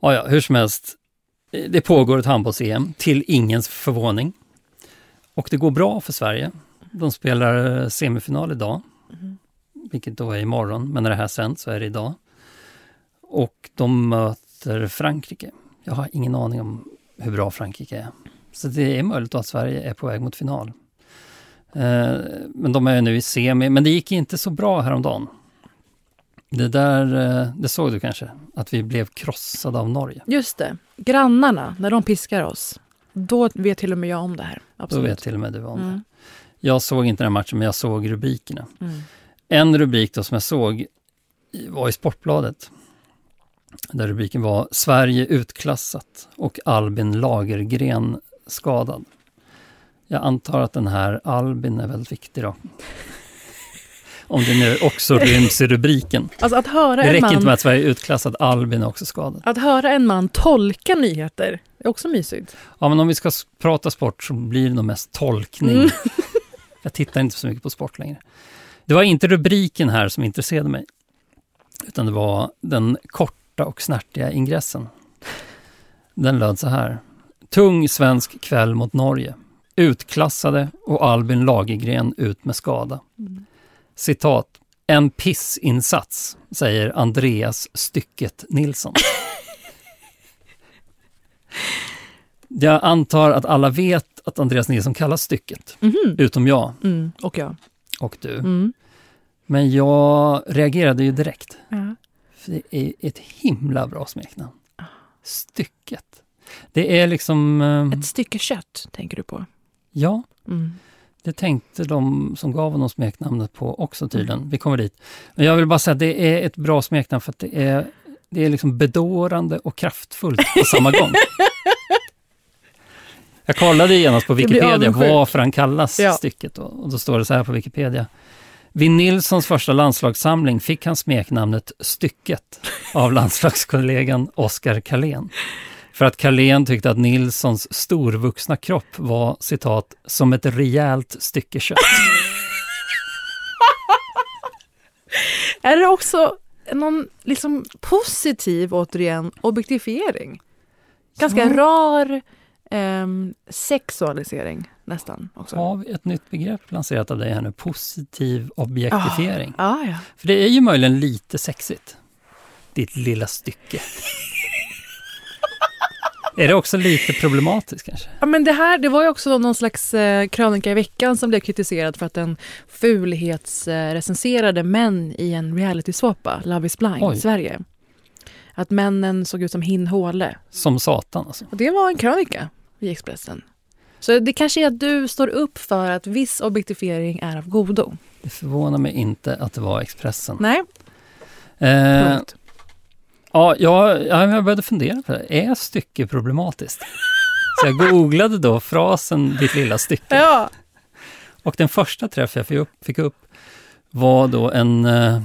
Ja, ja, hur som helst. Det pågår ett handbolls-EM, till ingens förvåning. Och det går bra för Sverige. De spelar eh, semifinal idag, Mhm. vilket då är imorgon, men när det här sänds så är det idag. Och de möter Frankrike. Jag har ingen aning om hur bra Frankrike är. Så det är möjligt att Sverige är på väg mot final. Eh, Men de är nu i semi, men det gick inte så bra häromdagen. Det där, eh, det såg du kanske, att vi blev krossade av Norge. Just det. Grannarna, när de piskar oss, då vet till och med jag om det här. Då Absolut. vet till och med du om det. Mm. Jag såg inte den matchen, men jag såg rubrikerna. Mm. En rubrik då som jag såg var i Sportbladet. Där rubriken var Sverige utklassat och Albin Lagergren skadad. Jag antar att den här Albin är väldigt viktig då. Om det nu också ryms i rubriken. Alltså att höra Det en räcker man... inte med att Sverige är utklassat, Albin är också skadad. Att höra en man tolka nyheter är också mysigt. Ja, men om vi ska prata sport så blir det nog mest tolkning. Mm. *laughs* Jag tittar inte så mycket på sport längre. Det var inte rubriken här som intresserade mig, utan det var den korta och snärtiga ingressen. Den löd så här. Tung svensk kväll mot Norge. Utklassade och Albin Lagergren ut med skada. Citat. En pissinsats, säger Andreas Stycket Nilsson. *laughs* Jag antar att alla vet att Andreas Nilsson kallas Stycket, Mhm. utom jag Mm. Och jag. och du. Mm. Men jag reagerade ju direkt. För det är ett himla bra smeknamn. Stycket. Det är liksom... eh, Ett stycke kött tänker du på. Ja, Mm. det tänkte de som gav honom smeknamnet på också tydligen. Vi kommer dit. Men jag vill bara säga att det är ett bra smeknamn för att det är, det är liksom bedårande och kraftfullt på samma gång. *laughs* Jag kollade genast på Wikipedia varför han kallas Ja. stycket. Och, då står det så här på Wikipedia. Vid Nilssons första landslagssamling fick han smeknamnet Stycket av landslagskollegan Oskar Karlén. För att Karlén tyckte att Nilssons storvuxna kropp var citat ”som ett rejält stycke kött”. *laughs* Är det också någon liksom positiv, återigen, objektifiering? Ganska Ja. rar ehm, sexualisering nästan. Också. Har vi ett nytt begrepp lanserat av dig här nu? Positiv objektifiering. Ah, ja. För det är ju möjligen lite sexigt. Ditt lilla stycke. Är det också lite problematiskt kanske? Ja, men det här det var ju också någon slags eh, krönika i veckan som blev kritiserad för att den fulhetsrecenserade män i en reality-såpa, Love is blind, Oj. Sverige. Att männen såg ut som Hin Håle. Som satan alltså. Och det var en krönika i Expressen. Så det kanske är att du står upp för att viss objektifiering är av godo. Det förvånar mig inte att det var Expressen. Nej, Eh, punkt. Ja, jag, ja, jag började fundera på det. Är stycke problematiskt? Så jag googlade då frasen ditt lilla stycke. Ja. Och den första träff jag fick upp, fick upp var då en, eh,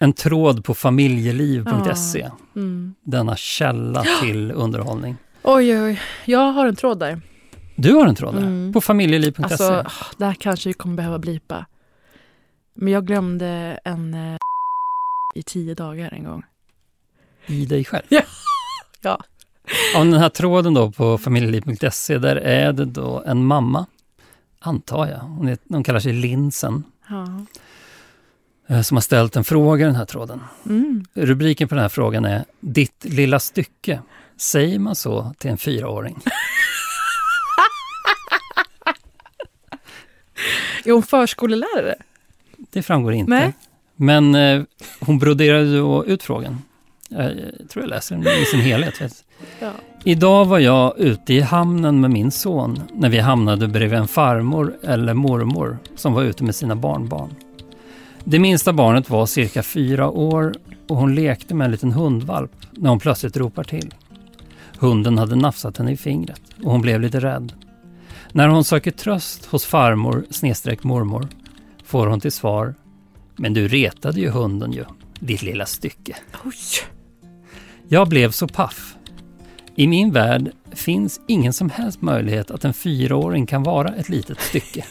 en tråd på familjeliv.se. Mm. Denna källa till underhållning. Oj, oj, jag har en tråd där. Du har en tråd där, Mm. på familjeliv.se. Alltså, ah, det här kanske vi kommer behöva blipa. Men jag glömde en eh, i tio dagar en gång. I dig själv. Ja. *laughs* ja. Om den här tråden då på familjeliv.se, där är det då en mamma, antar jag, hon, är, hon kallar sig Linsen, Ja. eh, som har ställt en fråga i den här tråden. Mm. Rubriken på den här frågan är Ditt lilla stycke. Säger man så till en fyraåring? *laughs* Är hon förskolelärare? Det framgår inte. Nej. Men eh, hon broderade då ut frågan Jag tror jag läser den i sin helhet. Ja. Idag var jag ute i hamnen med min son när vi hamnade bredvid en farmor eller mormor som var ute med sina barnbarn. Det minsta barnet var cirka fyra år och hon lekte med en liten hundvalp när hon plötsligt ropar till. Hunden hade nafsat henne i fingret och hon blev lite rädd. När hon söker tröst hos farmor snedstreck mormor får hon till svar Men du retade ju hunden ju, ditt lilla stycke. Oj. Jag blev så paff. I min värld finns ingen som helst möjlighet att en fyraåring kan vara ett litet stycke.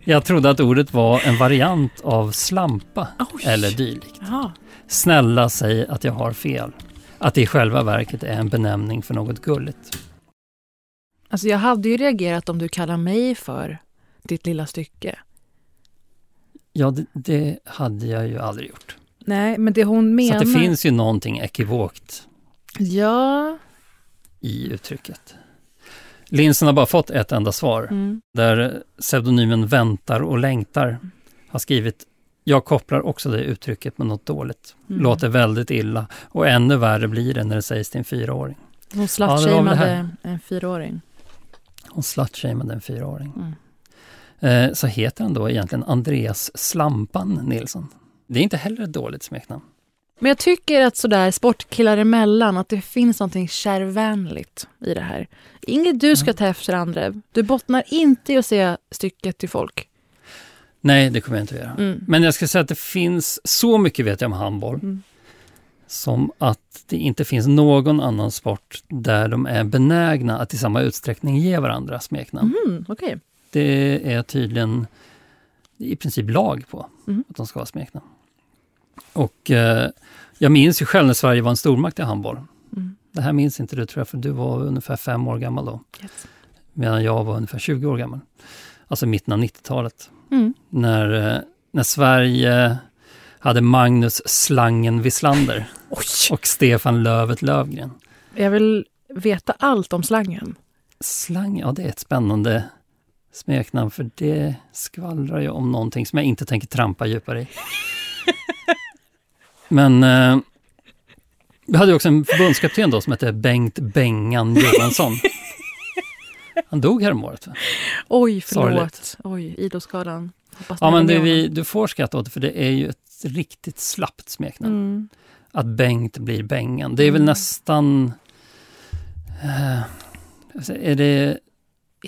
Jag trodde att ordet var en variant av slampa Oj. eller dylikt. Jaha. Snälla säg att jag har fel. Att det i själva verket är en benämning för något gulligt. Alltså jag hade ju reagerat om du kallar mig för ditt lilla stycke. Ja, det, det hade jag ju aldrig gjort. Nej, men det hon Så menar... att det finns ju någonting ekivokt Ja. i uttrycket. Linsen har bara fått ett enda svar, Mm. där pseudonymen Väntar och längtar har skrivit Jag kopplar också det uttrycket med något dåligt. Mm. Låter väldigt illa och ännu värre blir det när det sägs till en fyraåring. Hon Ja, slutshameade här. en fyraåring. Hon slutshameade en fyraåring. Mm. Eh, så heter han då egentligen Andreas Slampan Nilsson. Det är inte heller ett dåligt smeknamn. Men jag tycker att sådär sportkillar emellan, att det finns någonting kärvänligt i det här. Inget du ska ta efter andra. Du bottnar inte i att säga stycket till folk. Nej, det kommer jag inte att göra. Mm. Men jag ska säga att det finns, så mycket vet jag om handboll, Mm. som att det inte finns någon annan sport där de är benägna att i samma utsträckning ge varandra smeknamn. Mm, Okej. Det är tydligen i princip lag på Mm. att de ska ha smeknamn. Och eh, jag minns ju själv när Sverige var en stormakt i handboll. Mm. Det här minns inte du tror jag, för du var ungefär fem år gammal då. Yes. Medan jag var ungefär 20 år gammal. Alltså mitten av 90-talet. Mm. När, eh, när Sverige hade Magnus Slangen Wislander *laughs* och Stefan Lövet Lövgren. Jag vill veta allt om slangen. Slang, ja det är ett spännande smeknamn för det skvallrar ju om någonting som jag inte tänker trampa djupare i. *laughs* Men eh, vi hade ju också en förbundskapten då som hette Bengt Bengan Johansson. Han dog häromåret. Oj, förlåt. Sorgligt. Oj, Idrottsgalan. Hoppas Ja, men det, vi, du får skratta åt det för det är ju ett riktigt slappt smeknamn. Mm. Att Bengt blir Bengan. Det är väl Mm. nästan... Eh, är det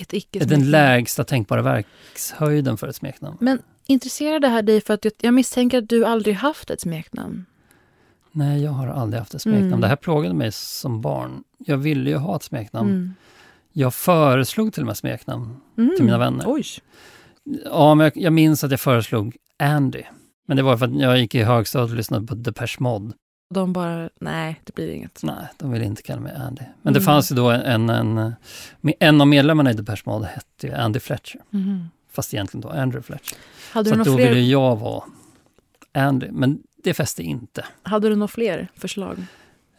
Ett icke är den lägsta tänkbara verkshöjden för ett smeknamn? Men intresserar det här dig för att jag, jag misstänker att du aldrig haft ett smeknamn? Nej, jag har aldrig haft ett smeknamn. Mm. Det här plågade mig som barn. Jag ville ju ha ett smeknamn. Mm. Jag föreslog till och med smeknamn Mm. till mina vänner. Oj. Ja, men jag, jag minns att jag föreslog Andy. Men det var för att jag gick i högstadiet och lyssnade på Depeche Mode. De bara, nej, det blir inget. Nej, de ville inte kalla mig Andy. Men det Mm. fanns ju då en, en, en av medlemmarna i Depeche Mode hette ju Andy Fletcher. Mhm. Fast egentligen då Andrew Fletcher. Hade Så då fler- ville jag vara Andy, men det fäste inte. Hade du några fler förslag?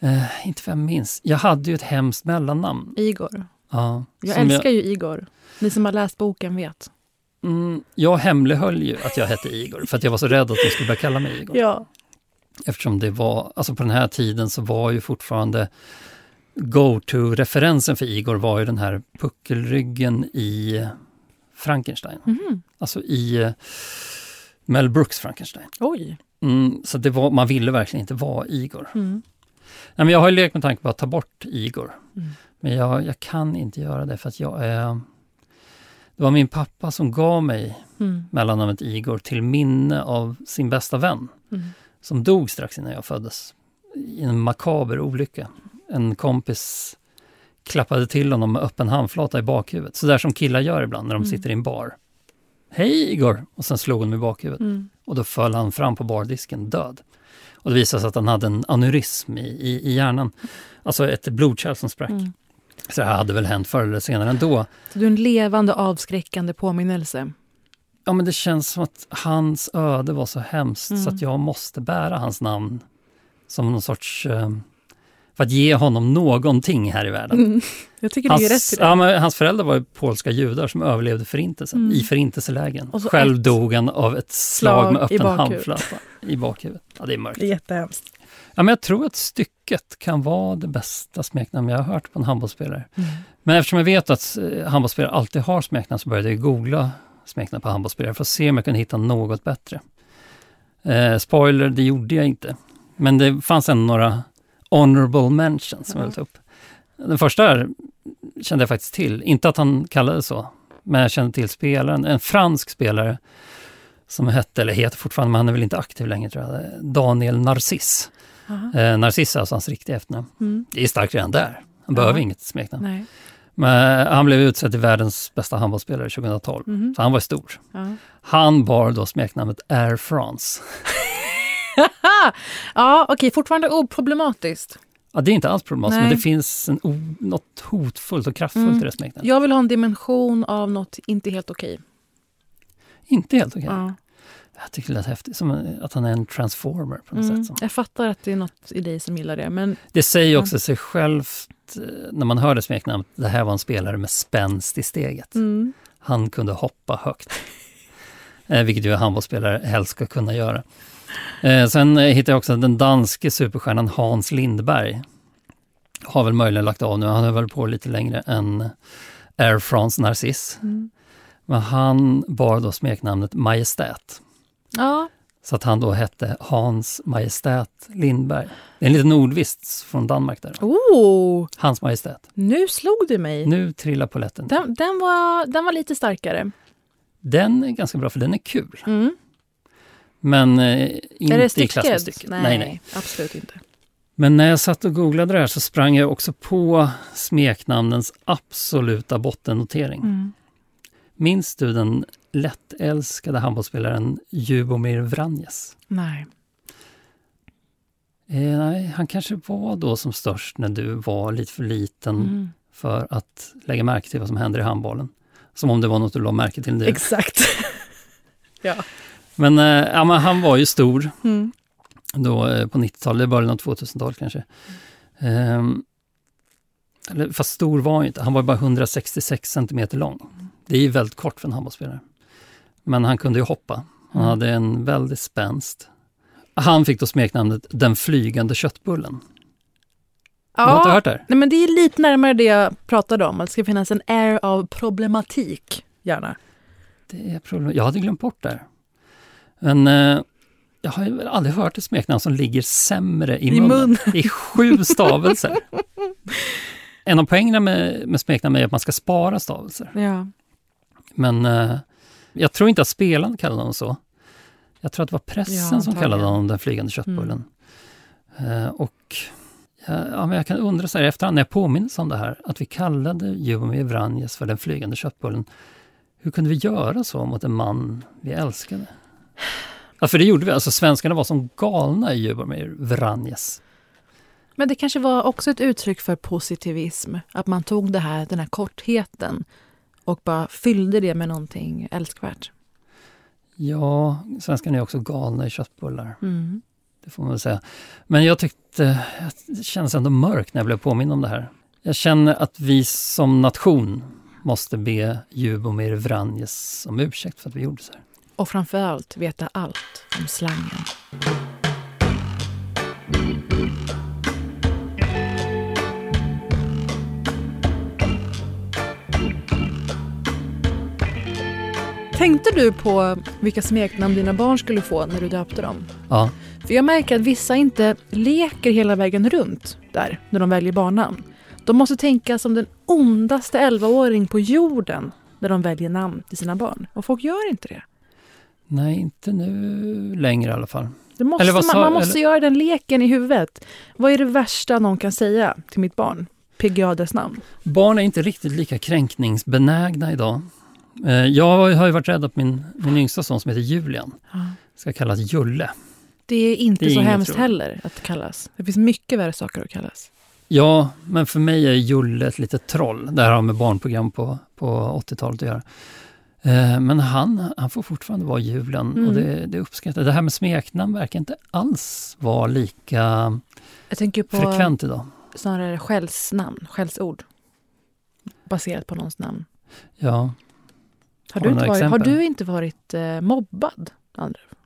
Eh, inte för jag minns. Jag hade ju ett hemskt mellannamn. Igor. Ja, Jag älskar ju Igor. Ni som har läst boken vet. Mm, jag hemlighöll ju att jag hette Igor, för att jag var så rädd att de skulle börja kalla mig Igor. Ja. Eftersom det var, alltså på den här tiden så var ju fortfarande go-to-referensen för Igor var ju den här puckelryggen i Frankenstein. Mhm. Alltså i eh, Mel Brooks Frankenstein. Oj. Mm, så det var, man ville verkligen inte vara Igor. Mm. Nej, men jag har ju lekt med tanken på att ta bort Igor. Mm. Men jag, jag kan inte göra det för att jag är... Det var min pappa som gav mig Mm. mellannamnet Igor till minne av sin bästa vän. Mm. Som dog strax innan jag föddes. I en makaber olycka. En kompis klappade till honom med öppen handflata i bakhuvudet. Så där som killar gör ibland när de Mm. sitter i en bar. Hej Igor! Och sen slog hon med bakhuvudet. Mm. Och då föll han fram på bardisken död. Och det visade sig att han hade en aneurysm i, i, i hjärnan. Alltså ett blodkärl som sprack. Mm. Så det här hade väl hänt förr eller senare ändå. Så du är en levande avskräckande påminnelse. Ja men det känns som att hans öde var så hemskt Mm. så att jag måste bära hans namn som någon sorts... Eh, för att ge honom någonting här i världen. Mm. Jag tycker du gör rätt Hans, i det. ja, hans föräldrar var ju polska judar som överlevde förintelsen, Mm. i så Själv ett dog han av ett slag, slag med öppen handflata i bakhuvudet. Ja, det är mörkt. Det är jättehemskt. Ja, men jag tror att stycket kan vara det bästa smeknamn jag har hört på en handbollsspelare. Mm. Men eftersom jag vet att eh, handbollsspelare alltid har smeknamn så började jag googla smeknamn på handbollsspelare för att se om jag kunde hitta något bättre. Eh, spoiler, det gjorde jag inte. Men det fanns ändå några honorable mentions som jag vill upp. Den första kände jag faktiskt till, inte att han kallades så, men jag kände till spelaren, en fransk spelare som hette, eller heter fortfarande, men han är väl inte aktiv längre tror jag, Daniel Narciss. Eh, Narciss är alltså hans riktiga efternamn. Mm. Det är starkt redan där, han behöver inget smeknamn. Men han blev utsedd till världens bästa handbollsspelare 2012, mm. så han var stor. Ja. Han bar då smeknamnet Air France. *laughs* *laughs* ja, okej, okay, fortfarande oproblematiskt. Ja, det är inte alls problematiskt, Nej. men det finns en, något hotfullt och kraftfullt mm. i det smeknamnet. Jag vill ha en dimension av något inte helt okej. Okay. Inte helt okej? Okay. Ja. Jag tycker det lät häftigt, som att han är en transformer på något mm. sätt. Som. Jag fattar att det är något i dig som gillar det. Men... Det säger också sig självt eh, när man hör det smeknamnet, det här var en spelare med spänst i steget. Mm. Han kunde hoppa högt. eh, vilket ju handbollsspelare helst ska kunna göra. Eh, sen hittade jag också den danske superstjärnan Hans Lindberg. Har väl möjligen lagt av nu, han har väl på lite längre än Air France Narciss. Mm. Men han bar då smeknamnet Majestät. Ja. Så att han då hette Hans Majestät Lindberg. Det är en liten ordvits från Danmark där. Oh. Hans Majestät. Nu slog du mig. Nu trillar poletten. Den, den, var, den var lite starkare. Den är ganska bra för den är kul. Mm. Men eh, inte i klass med stycket. Nej, nej, nej, absolut inte. Men när jag satt och googlade det här så sprang jag också på smeknamnens absoluta bottennotering. Mm. Minns du den lättälskade handbollsspelaren Ljubomir Vranjes? Nej. Eh, nej, han kanske var då som störst när du var lite för liten mm. för att lägga märke till vad som händer i handbollen. Som om det var något du la märke till nu. Exakt. *laughs* ja. Men, eh, ja, men han var ju stor mm. då eh, på 90-talet, början av 2000-talet kanske. Mm. eller, fast stor var han inte, han var bara 166 cm lång. Det är ju väldigt kort för en handbollsspelare. Men han kunde ju hoppa. Han mm. hade en väldig spänst. Han fick då smeknamnet Den flygande köttbullen. Ja, har inte hört det? Nej, men det är lite närmare det jag pratade om, att det ska finnas en air av problematik, gärna. Det är problem. Jag hade glömt bort det. Men eh, jag har ju aldrig hört ett smeknamn som ligger sämre i, I munnen. mun. I sju stavelser. *laughs* en av poängerna med, med smeknamn är att man ska spara stavelser. Ja. Men eh, jag tror inte att spelarna kallade honom så. Jag tror att det var pressen ja, som kallade honom den flygande köttbullen. Mm. Eh, och ja, men jag kan undra så här efterhand, när jag påminns om det här, att vi kallade Jumie Vranjes för den flygande köttbullen. Hur kunde vi göra så mot en man vi älskade? Ja, för det gjorde vi. Alltså svenskarna var som galna i Ljubomir Vranjes. Men det kanske var också ett uttryck för positivism, att man tog det här, den här kortheten och bara fyllde det med någonting älskvärt. Ja, svenskarna är också galna i köttbullar. Mm. Det får man väl säga. Men jag tyckte, det kändes ändå mörkt när jag blev påminn om det här. Jag känner att vi som nation måste be Ljubomir Vranjes om ursäkt för att vi gjorde så här. Och framförallt veta allt om slangen. Tänkte du på vilka smeknamn dina barn skulle få när du döpte dem? Ja. För jag märker att vissa inte leker hela vägen runt där, när de väljer barnnamn. De måste tänka som den ondaste 11-åring på jorden när de väljer namn till sina barn. Och folk gör inte det. Nej, inte nu längre i alla fall. Måste man, man måste eller? göra den leken i huvudet. Vad är det värsta någon kan säga till mitt barn? PGA dess namn. Barn är inte riktigt lika kränkningsbenägna idag. Eh, jag har ju varit rädd att min, min yngsta son som heter Julian ska kallas Julle. Det är inte det är så hemskt tror. heller att kallas. Det finns mycket värre saker att kallas. Ja, men för mig är Julle ett litet troll. Det här har med barnprogram på, på 80-talet att göra. Eh, men han, han får fortfarande vara Julen mm. och det, det uppskattar Det här med smeknamn verkar inte alls vara lika jag tänker på frekvent idag. Snarare skällsnamn, skällsord. Baserat på någons namn. Ja. Har, du inte, varit, har du inte varit eh, mobbad, Andrew?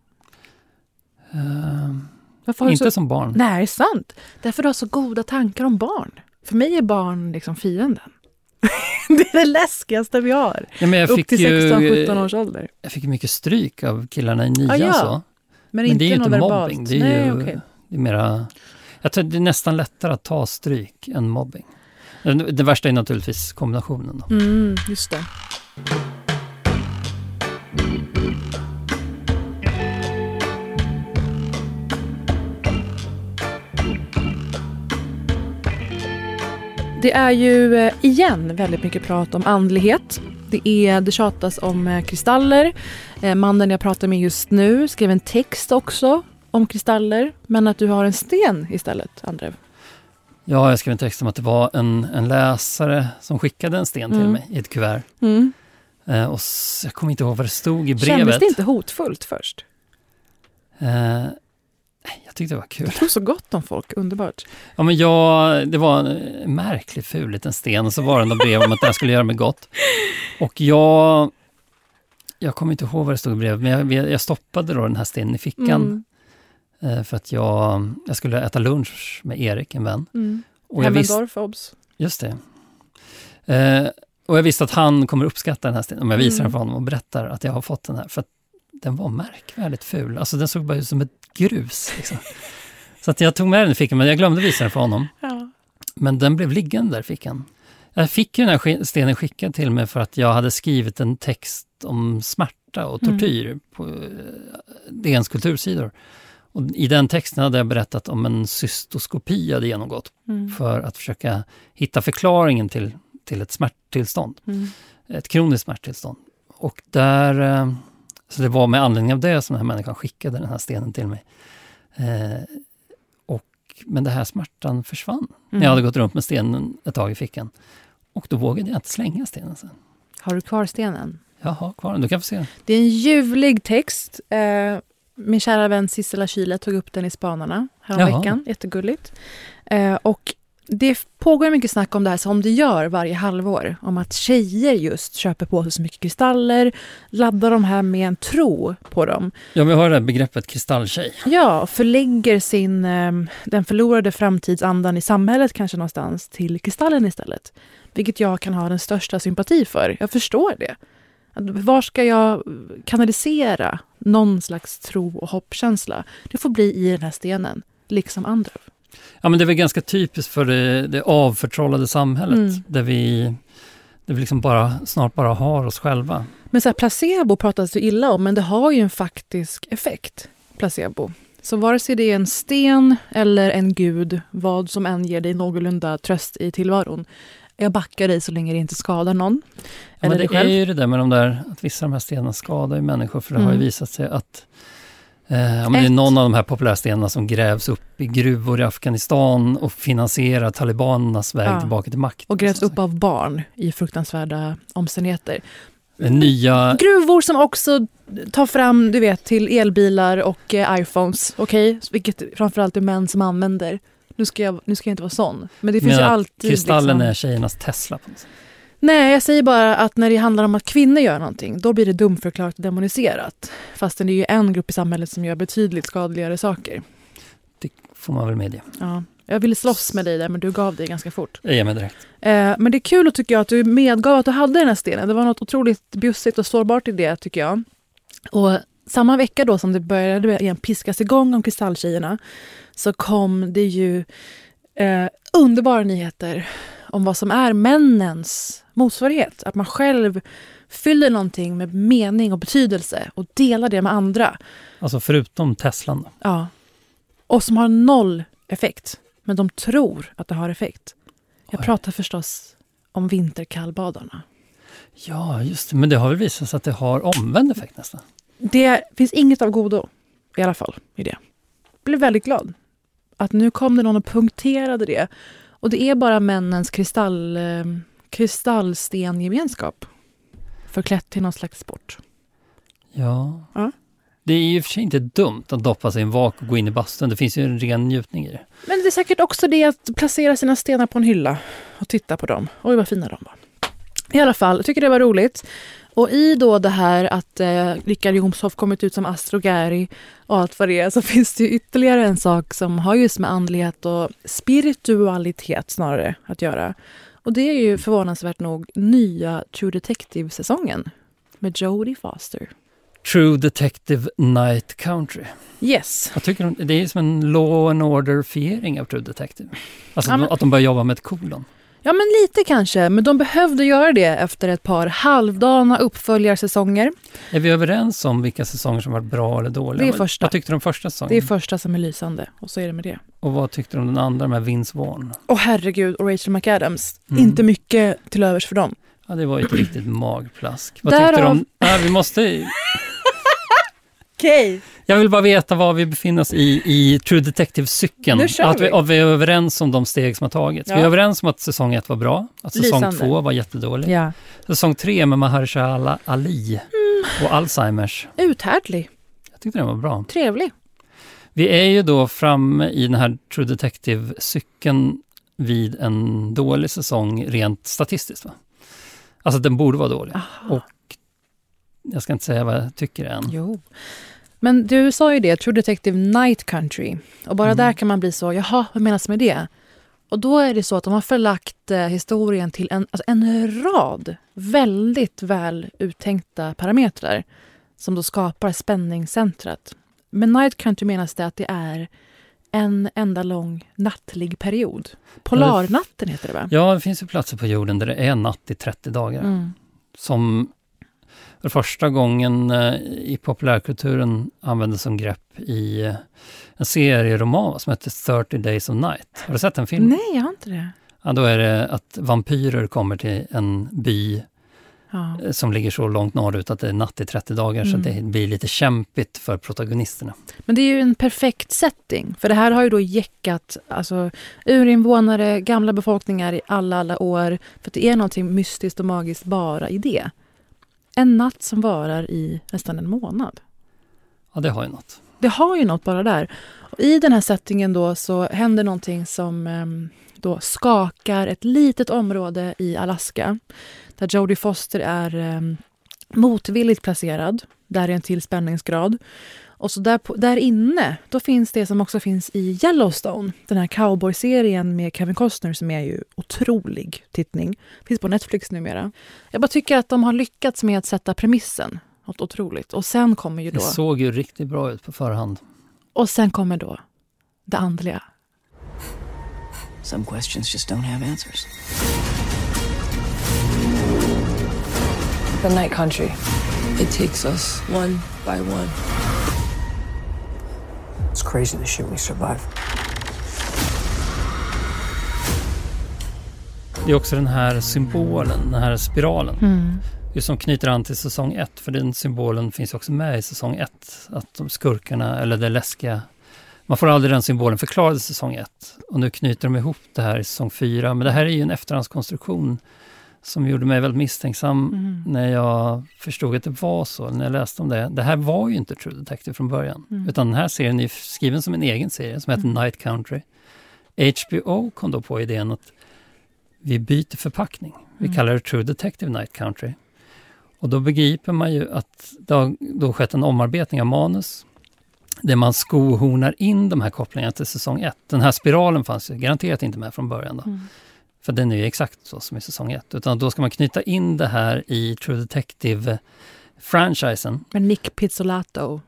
Uh, Inte så... som barn. Nej, sant. Därför du har så goda tankar om barn. För mig är barn liksom fienden. *laughs* det är det läskigaste vi har. Ja, men Upp till ju- 16-17 års ålder. Jag fick mycket stryk av killarna i nian Ah, ja. så. Men det inte är ju inte verbalt. mobbing. Det är Nej, ju okej. det är mera... Jag tror det är nästan lättare att ta stryk än mobbing. Det, det värsta är naturligtvis kombinationen. Då. Mm, just det. Det är ju eh, igen väldigt mycket prat om andlighet. Det, är, det tjatas om eh, kristaller. Eh, Mannen jag pratar med just nu skrev en text också om kristaller. Men att du har en sten istället, Andrev. Ja, jag skrev en text om att det var en, en läsare som skickade en sten till Mm. mig i ett kuvert. Mm. Eh, och jag kommer inte ihåg vad det stod i brevet. Kändes det inte hotfullt först? Eh, jag tyckte det var kul. Jag tror så gott om folk, underbart. Ja, men jag, det var en märklig ful liten sten och så var det något brev om att det här skulle göra mig gott. Och jag, jag kommer inte ihåg vad det stod i brevet, men jag, jag stoppade då den här stenen i fickan. Mm. eh, För att jag, jag skulle äta lunch med Erik, en vän. Mm. Och jag visste, obs. just det. Eh, och jag visste att han kommer uppskatta den här stenen om jag visar den Mm. för honom och berättar att jag har fått den här. För den var märkvärdigt ful. Alltså den såg bara ut som ett grus. Liksom. Så att jag tog med den i fickan, men jag glömde visa den för honom. Ja. Men den blev liggande där i fickan. Jag fick ju den här stenen skickad till mig för att jag hade skrivit en text om smärta och Mm. tortyr på eh, DNs kultursidor. Och I den texten hade jag berättat om en cystoskopi jag hade genomgått Mm. för att försöka hitta förklaringen till, till ett smärttillstånd. Mm. Ett kroniskt smärttillstånd. Och där, eh, så det var med anledning av det som den här människan skickade den här stenen till mig. Eh, och, men det här smärtan försvann när Mm. jag hade gått runt med stenen ett tag i fickan. Och då vågade jag inte slänga stenen sen. Har du kvar stenen? Jag har kvar den, du kan få se den. Det är en ljuvlig text. Eh, min kära vän Sissela Kyle tog upp den i Spanarna häromveckan. Jaha. Jättegulligt. Eh, och det pågår mycket snack om det här som det gör varje halvår. Om att tjejer just köper på sig så mycket kristaller, laddar de här med en tro på dem. Ja, vi har det här begreppet kristalltjej. Ja, förlägger sin, eh, den förlorade framtidsandan i samhället kanske någonstans till kristallen istället. Vilket jag kan ha den största sympati för. Jag förstår det. Var ska jag kanalisera någon slags tro och hoppkänsla? Det får bli i den här stenen, liksom andra. Ja, men det är väl ganska typiskt för det, det avförtrollade samhället Mm. där vi, där vi liksom bara, snart bara har oss själva. Men så här, placebo pratas det illa om, men det har ju en faktisk effekt, placebo. Så vare sig det är en sten eller en gud, vad som än ger dig någorlunda tröst i tillvaron. Jag backar dig så länge det inte skadar någon. Ja, men det är ju det där med de där, att vissa av de här stenarna skadar ju människor, för det har ju Mm. visat sig att eh, men det är någon av de här populära stenarna som grävs upp i gruvor i Afghanistan och finansierar talibanernas väg Ja. tillbaka till makt. Och grävs upp av barn i fruktansvärda omständigheter. Det nya, Gruvor som också tar fram, du vet, till elbilar och eh, iPhones. Okej, vilket framförallt är män som använder. Nu ska jag, nu ska jag inte vara sån. Men det finns ju menar att alltid... kristallen liksom... är tjejernas Tesla. På något sätt. Nej, jag säger bara att när det handlar om att kvinnor gör någonting, då blir det dumförklarat och demoniserat. Fastän det är ju en grupp i samhället som gör betydligt skadligare saker. Får man väl medge. Ja. Jag ville slåss med dig där, men du gav dig ganska fort. Jag ger mig direkt. Eh, men det är kul tycker jag att du medgav att du hade den här stenen. Det var något otroligt bjussigt och sårbart i det tycker jag. Och samma vecka då som det började igen piskas igång om Kristalltjejerna så kom det ju eh, underbara nyheter om vad som är männens motsvarighet. Att man själv fyller någonting med mening och betydelse och delar det med andra. Alltså förutom Teslan. Då. Ja. Och som har noll effekt. Men de tror att det har effekt. Jag Oj. pratar förstås om vinterkallbadarna. Ja, just det. Men det har väl visat sig att det har omvänd effekt nästan. Det finns inget av godo i alla fall i det. Jag blev väldigt glad att nu kom det någon och punkterade det. Och det är bara männens kristall, eh, kristallstengemenskap förklätt till någon slags sport. Ja. Ja. Det är ju för sig inte dumt att doppa sig i en vak och gå in i bastun. Det finns ju en ren njutning i det. Men det är säkert också det att placera sina stenar på en hylla och titta på dem. Oj, vad fina de var. I alla fall, jag tycker det var roligt. Och i då det här att eh, Rickard Jomshoff kommit ut som Astrogary och allt vad det är så *laughs* finns det ytterligare en sak som har just med andlighet och spiritualitet snarare att göra. Och det är ju förvånansvärt nog nya True Detective-säsongen med Jodie Foster. True Detective Night Country. Yes. Jag tycker de, det är som en law and order-fiering av True Detective. Alltså Ja, men- att de börjar jobba med ett kolon. Ja, men lite kanske. Men de behövde göra det efter ett par halvdana uppföljarsäsonger. Är vi överens om vilka säsonger som var bra eller dåliga? Det är första. Vad tyckte du om första säsongen? Det är första som är lysande. Och så är det med det. Och vad tyckte du om den andra med Vince Vaughn? Och herregud, och Rachel McAdams. Mm. Inte mycket till övers för dem. Ja, det var ju ett riktigt magplask. Vad Därav- tyckte du om... Nej, vi måste... Okej. Jag vill bara veta var vi befinner oss i, i True Detective-cykeln. Att vi, vi. att vi är överens om de steg som har tagits. Ja. Vi är överens om att säsong ett var bra, att säsong Lysande. två var jättedålig. Ja. Säsong tre med Mahershala Ali och Alzheimers. Uthärdlig. Jag tyckte den var bra. Trevlig. Vi är ju då framme i den här True Detective-cykeln vid en dålig säsong rent statistiskt. Va? Alltså den borde vara dålig. Och jag ska inte säga vad jag tycker än. Jo. Men du sa ju det, True Detective Night Country. Och bara Mm. där kan man bli så, jaha, vad menas med det? Och då är det så att de har förlagt eh, historien till en, alltså en rad väldigt väl uttänkta parametrar som då skapar spänningscentrat. Med Night Country menas det att det är en enda lång nattlig period. Polarnatten heter det va? Ja, det finns ju platser på jorden där det är natt i 30 dagar. Mm. Som för första gången eh, i populärkulturen användes som grepp i eh, en serieroman som heter 30 Days of Night. Har du sett den filmen? Nej, jag har inte det. Ja, då är det att vampyrer kommer till en by Ja. eh, som ligger så långt norrut att det är natt i 30 dagar så Mm. att det blir lite kämpigt för protagonisterna. Men det är ju en perfekt setting. För det här har ju då jäckat alltså, urinvånare, gamla befolkningar i alla, alla år. För det är någonting mystiskt och magiskt bara i det. En natt som varar i nästan en månad. Ja, det har ju något. Det har ju något bara där. Och I den här settingen då så händer någonting som ehm, då skakar ett litet område i Alaska. Där Jodie Foster är um, motvilligt placerad. Där är en till spänningsgrad. Och så där, på, där inne, då finns det som också finns i Yellowstone. Den här cowboy-serien med Kevin Costner som är ju otrolig tittning. Finns på Netflix numera. Jag bara tycker att de har lyckats med att sätta premissen. Något otroligt. Och sen kommer ju Det då... såg ju riktigt bra ut på förhand. Och sen kommer då det andliga. Some questions just don't have answers. The night country. It takes us one by one. It's crazy the shit we survive. Det är också den här symbolen, den här spiralen. Mm. Just som knyter an till säsong ett, för den symbolen finns också med i säsong ett. Att de skurkarna, eller det läskiga, man får aldrig den symbolen förklarad i säsong ett. Och nu knyter de ihop det här i säsong fyra. Men det här är ju en efterhandskonstruktion som gjorde mig väldigt misstänksam Mm. när jag förstod att det var så, när jag läste om det. Det här var ju inte True Detective från början, Mm. utan den här serien är skriven som en egen serie som heter Mm. Night Country. HBO kom då på idén att vi byter förpackning. Vi Mm. kallar det True Detective Night Country. Och då begriper man ju att det har då skett en omarbetning av manus där man skohornar in de här kopplingarna till säsong ett. Den här spiralen fanns ju garanterat inte med från början. Då. För den är ju exakt så som i säsong ett. Utan då ska man knyta in det här i True Detective-franchisen. Men Nick Pizzolato,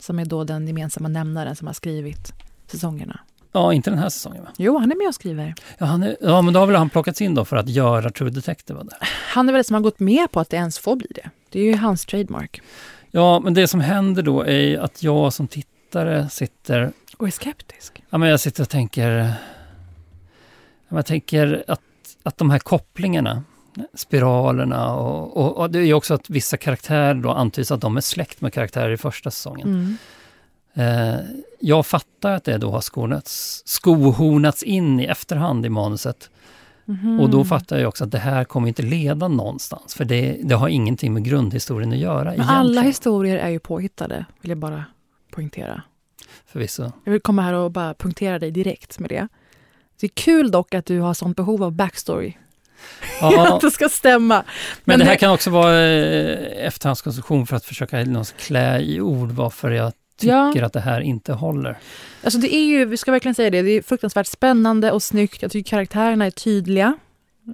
som är då den gemensamma nämnaren som har skrivit säsongerna. Ja, inte den här säsongen va? Jo, han är med och skriver. Ja, han är, ja men då har väl han plockats in då för att göra True Detective. Där. Han är väl den som har gått med på att det ens får bli det. Det är ju hans trademark. Ja, men det som händer då är att jag som tittare sitter Och är skeptisk. Ja, men jag sitter och tänker... ja, Jag tänker att, att de här kopplingarna, spiralerna och, och, och det är ju också att vissa karaktärer då antyds att de är släkt med karaktärer i första säsongen. Mm. Eh, jag fattar att det då har skonats, skohornats in i efterhand i manuset. Mhm. Och då fattar jag också att det här kommer inte leda någonstans, för det, det har ingenting med grundhistorien att göra. Men egentligen, alla historier är ju påhittade, vill jag bara poängtera. Förvisso. Jag vill komma här och bara punktera dig direkt med det. Det är kul dock att du har sånt behov av backstory. Ja. *laughs* att det ska stämma. Men, Men det här kan också vara eh, efterhandskonstruktion för att försöka klä i ord varför jag tycker Ja. att det här inte håller. Alltså det är ju, vi ska verkligen säga det, det är fruktansvärt spännande och snyggt. Jag tycker karaktärerna är tydliga,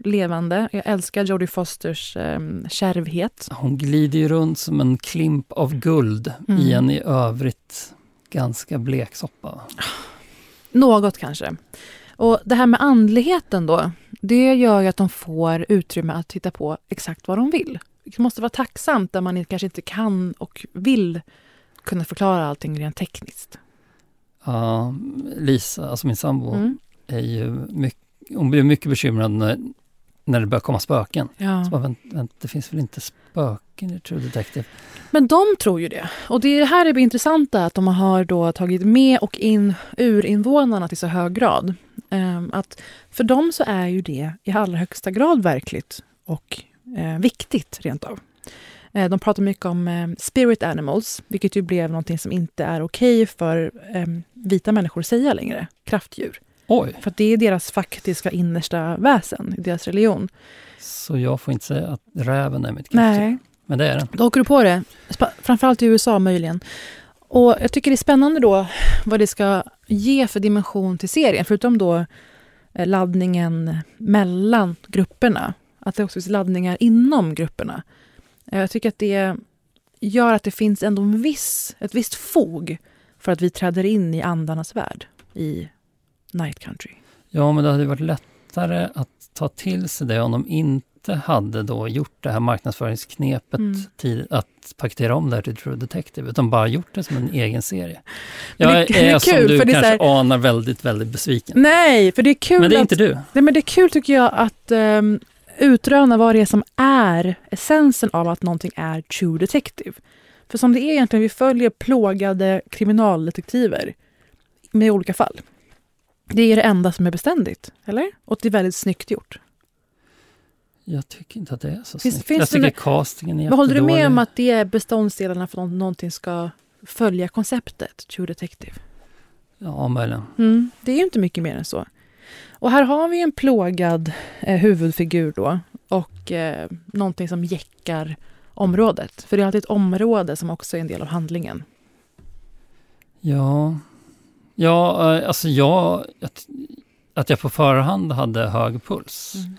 levande. Jag älskar Jodie Fosters um, kärvhet. Hon glider ju runt som en klimp av guld Mm. i en i övrigt ganska blek soppa. Något kanske. Och det här med andligheten då, det gör ju att de får utrymme att titta på exakt vad de vill. Det måste vara tacksamt där man kanske inte kan och vill kunna förklara allting rent tekniskt. Ja, Lisa, alltså min sambo, Mm. är ju mycket, hon blir mycket bekymrad när, när det börjar komma spöken. Ja. Så bara, vänt, vänt, det finns väl inte spöken i True Detective? Men de tror ju det. Och det här är det intressanta att de har då tagit med och in urinvånarna till så hög grad. Ehm, att för dem så är ju det i allra högsta grad verkligt och eh, viktigt rent av. Eh, de pratar mycket om eh, spirit animals, vilket ju blev någonting som inte är okej för eh, vita människor att säga längre. Kraftdjur. Oj. För det är deras faktiska innersta väsen i deras religion. Så jag får inte säga att räven är mitt kraftdjur. Nej. Men det är den. Då åker du på det. Framförallt i USA möjligen. Och jag tycker det är spännande då vad det ska ge för dimension till serien. Förutom då eh, laddningen mellan grupperna. Att det också finns laddningar inom grupperna. Eh, jag tycker att det gör att det finns ändå en viss, ett visst fog för att vi träder in i andarnas värld i Night Country. Ja, men det hade varit lättare att ta till sig det om de inte hade då gjort det här marknadsföringsknepet Mm. tid, att paketera om det här till True Detective, utan bara gjort det som en egen serie. Jag det- det är är, som kul, du för det är kanske här- anar väldigt, väldigt besviken. Nej, för det är kul Men det är att, inte du. Nej, men det är kul tycker jag att um, utröna vad det är som är essensen av att någonting är true detective. För som det är egentligen, vi följer plågade kriminaldetektiver med olika fall. Det är det enda som är beständigt, eller? Och det är väldigt snyggt gjort. Jag tycker inte att det är så Finns- snyggt. finns jag tycker några- castingen är Men håller du med om att det är beståndsdelarna för att någonting ska följa konceptet true detective? Ja, möjligen. Mm, det är ju inte mycket mer än så. Och här har vi en plågad eh, huvudfigur då och eh, någonting som jäckar området. För det är alltid ett område som också är en del av handlingen. Ja, ja eh, alltså jag, att, att jag på förhand hade hög puls Mm.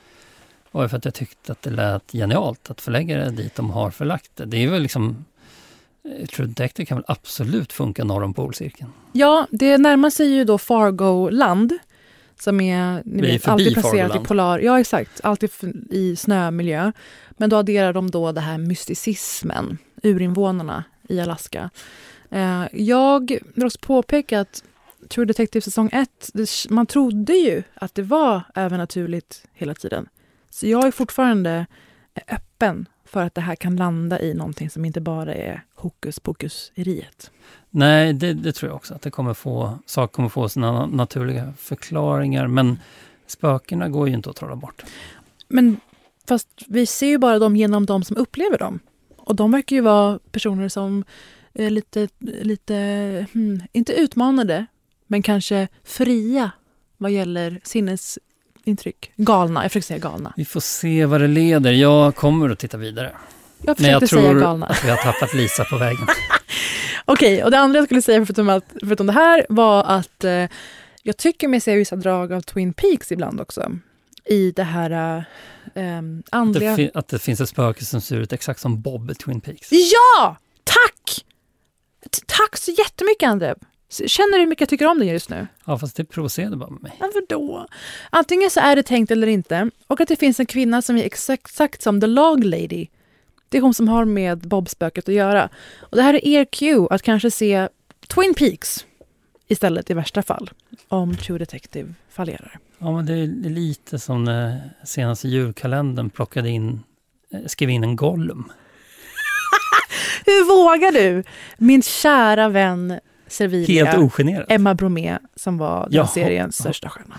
Var för att jag tyckte att det lät genialt att förlägga det dit de har förlagt det. Det är väl liksom eh, True Detective kan väl absolut funka norr om polcirkeln. Ja, det närmar sig ju då Fargo-land som är ni vet, alltid placerat i polar... Ja, exakt. Alltid i snömiljö. Men då adderar de då det här mysticismen, urinvånarna i Alaska. Eh, jag vill också påpeka att True Detective säsong 1, man trodde ju att det var övernaturligt hela tiden. Så jag är fortfarande öppen för att det här kan landa i någonting som inte bara är hokus pokus-eriet. Nej, det, det tror jag också. Att det kommer få, saker kommer få sina na- naturliga förklaringar. Men spökena går ju inte att trolla bort. Men fast vi ser ju bara dem genom de som upplever dem. Och de verkar ju vara personer som är lite, lite hmm, inte utmanade, men kanske fria vad gäller sinnesintryck. Galna, jag försöker säga galna. Vi får se vad det leder. Jag kommer att titta vidare. Jag Men försökte jag säga tror galna. att vi har tappat Lisa på vägen. *laughs* Okej, och det andra jag skulle säga förutom, att, förutom det här var att eh, jag tycker mig se vissa drag av Twin Peaks ibland också. I det här eh, Att det, andliga... att det finns ett spöke som ser ut exakt som Bob i Twin Peaks. Ja! Tack! T- Tack så jättemycket, André. Känner du hur mycket jag tycker om dig just nu? Ja, fast det provocerade bara mig. Men vadå? Antingen så är det tänkt eller inte. Och att det finns en kvinna som är exakt, exakt som The Log Lady. Det är hon som har med Bob-spöket att göra. Och det här är er cue att kanske se Twin Peaks istället i värsta fall. Om True Detective fallerar. Ja, men det är lite som när senaste julkalendern plockade in, eh, skrev in en Gollum. *laughs* Hur vågar du? Min kära vän Servilia. Helt ogenerat. Emma Bromé som var den Jaha. seriens största stjärna.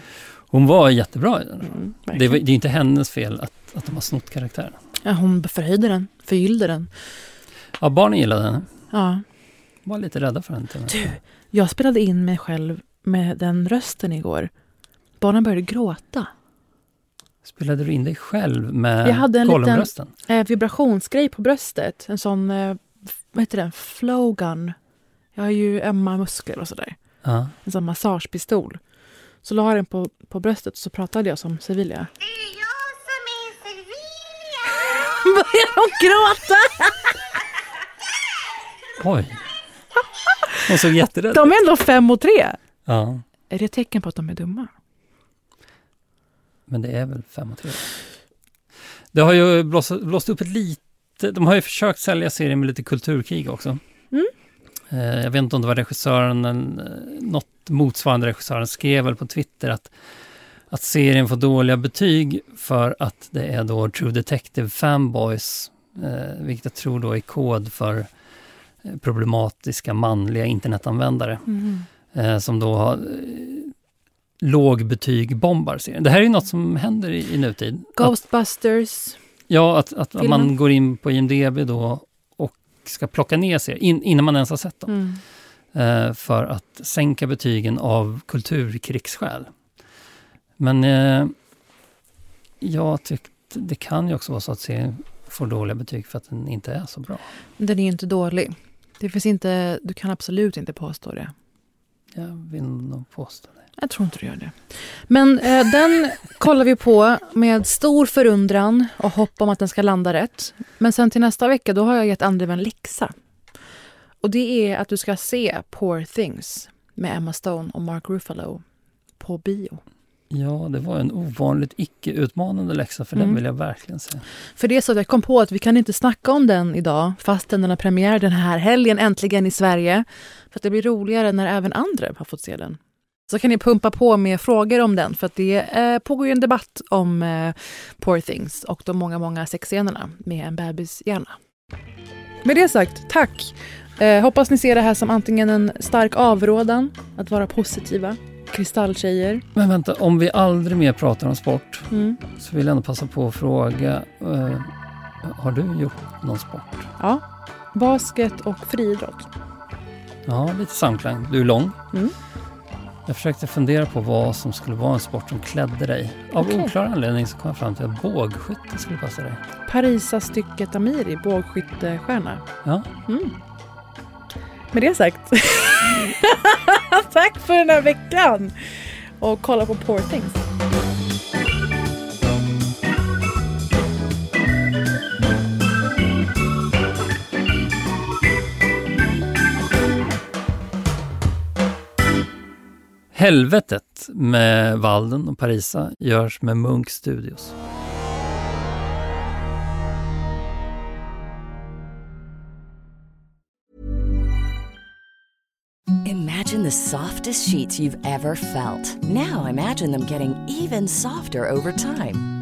Hon var jättebra i den. Mm, det, var, det är inte hennes fel att, att de har snott karaktären. Ja, hon förhöjde den, förgyllde den. Ja, barnen gillade henne. Ja. Var lite rädda för henne. Du, jag spelade in mig själv med den rösten igår. Barnen började gråta. Spelade du in dig själv med Jag hade en liten eh, vibrationsgrej på bröstet. En sån, eh, vad heter den, flowgun. Jag har ju ömma muskler och sådär. Ja. En sån massagepistol. Så la jag den på, på bröstet och så pratade jag som Sevilla. *laughs* Börjar hon gråta? Oj! Hon såg jätterädd De är ändå fem och tre. Ja, Är det ett tecken på att de är dumma? men det är väl fem och tre. Det har ju blåst, blåst upp ett lite... De har ju försökt sälja serien med lite kulturkrig också. Eh, Jag vet inte om det var regissören, en, eh, något motsvarande regissören skrev väl på Twitter att, att serien får dåliga betyg för att det är då True Detective fanboys, eh, vilket jag tror då är kod för eh, problematiska manliga internetanvändare. Mm. eh, som då har eh, lågbetyg bombar serien. Det här är ju något som händer i, i nutid. Att, Ghostbusters. ja, att, att, att Filmen. man går in på IMDB då ska plocka ner serier in, innan man ens har sett dem. Mm. Eh, för att sänka betygen av kulturkrigsskäl. Men eh, jag tyckte det kan ju också vara så att serien får dåliga betyg för att den inte är så bra. Den är ju inte dålig. Det finns inte, du kan absolut inte påstå det. Jag vill nog påstå det. Jag tror inte du gör det. Men eh, den kollar vi på med stor förundran och hopp om att den ska landa rätt. Men sen till nästa vecka då har jag gett Andrew en läxa. Och det är att du ska se Poor Things med Emma Stone och Mark Ruffalo på bio. Ja, det var en ovanligt icke-utmanande läxa för Mm. den vill jag verkligen se. För det är så att jag kom på att vi kan inte snacka om den idag fastän den har premiär den här helgen äntligen i Sverige. För att det blir roligare när även andra har fått se den. Så kan ni pumpa på med frågor om den för att det eh, pågår ju en debatt om eh, Poor Things och de många, många sexscenerna med en bebishjärna. Med det sagt, tack! Eh, hoppas ni ser det här som antingen en stark avrådan att vara positiva, kristalltjejer. Men vänta, om vi aldrig mer pratar om sport Mm. så vill jag ändå passa på att fråga, eh, har du gjort någon sport? Ja, basket och friidrott. Ja, lite samklang. Du är lång. Mm. Jag försökte fundera på vad som skulle vara en sport som klädde dig. Av Okej. oklar anledning så kom jag fram till att bågskytte skulle passa dig. Parisa stycket Amiri, bågskyttestjärna. Ja. Mm. Med det sagt. *laughs* Tack för den här veckan. Och kolla på Poor Things. Helvetet med Walden och Parisa görs med Munk Studios. Imagine the softest sheets you've ever felt. Now imagine them getting even softer over time.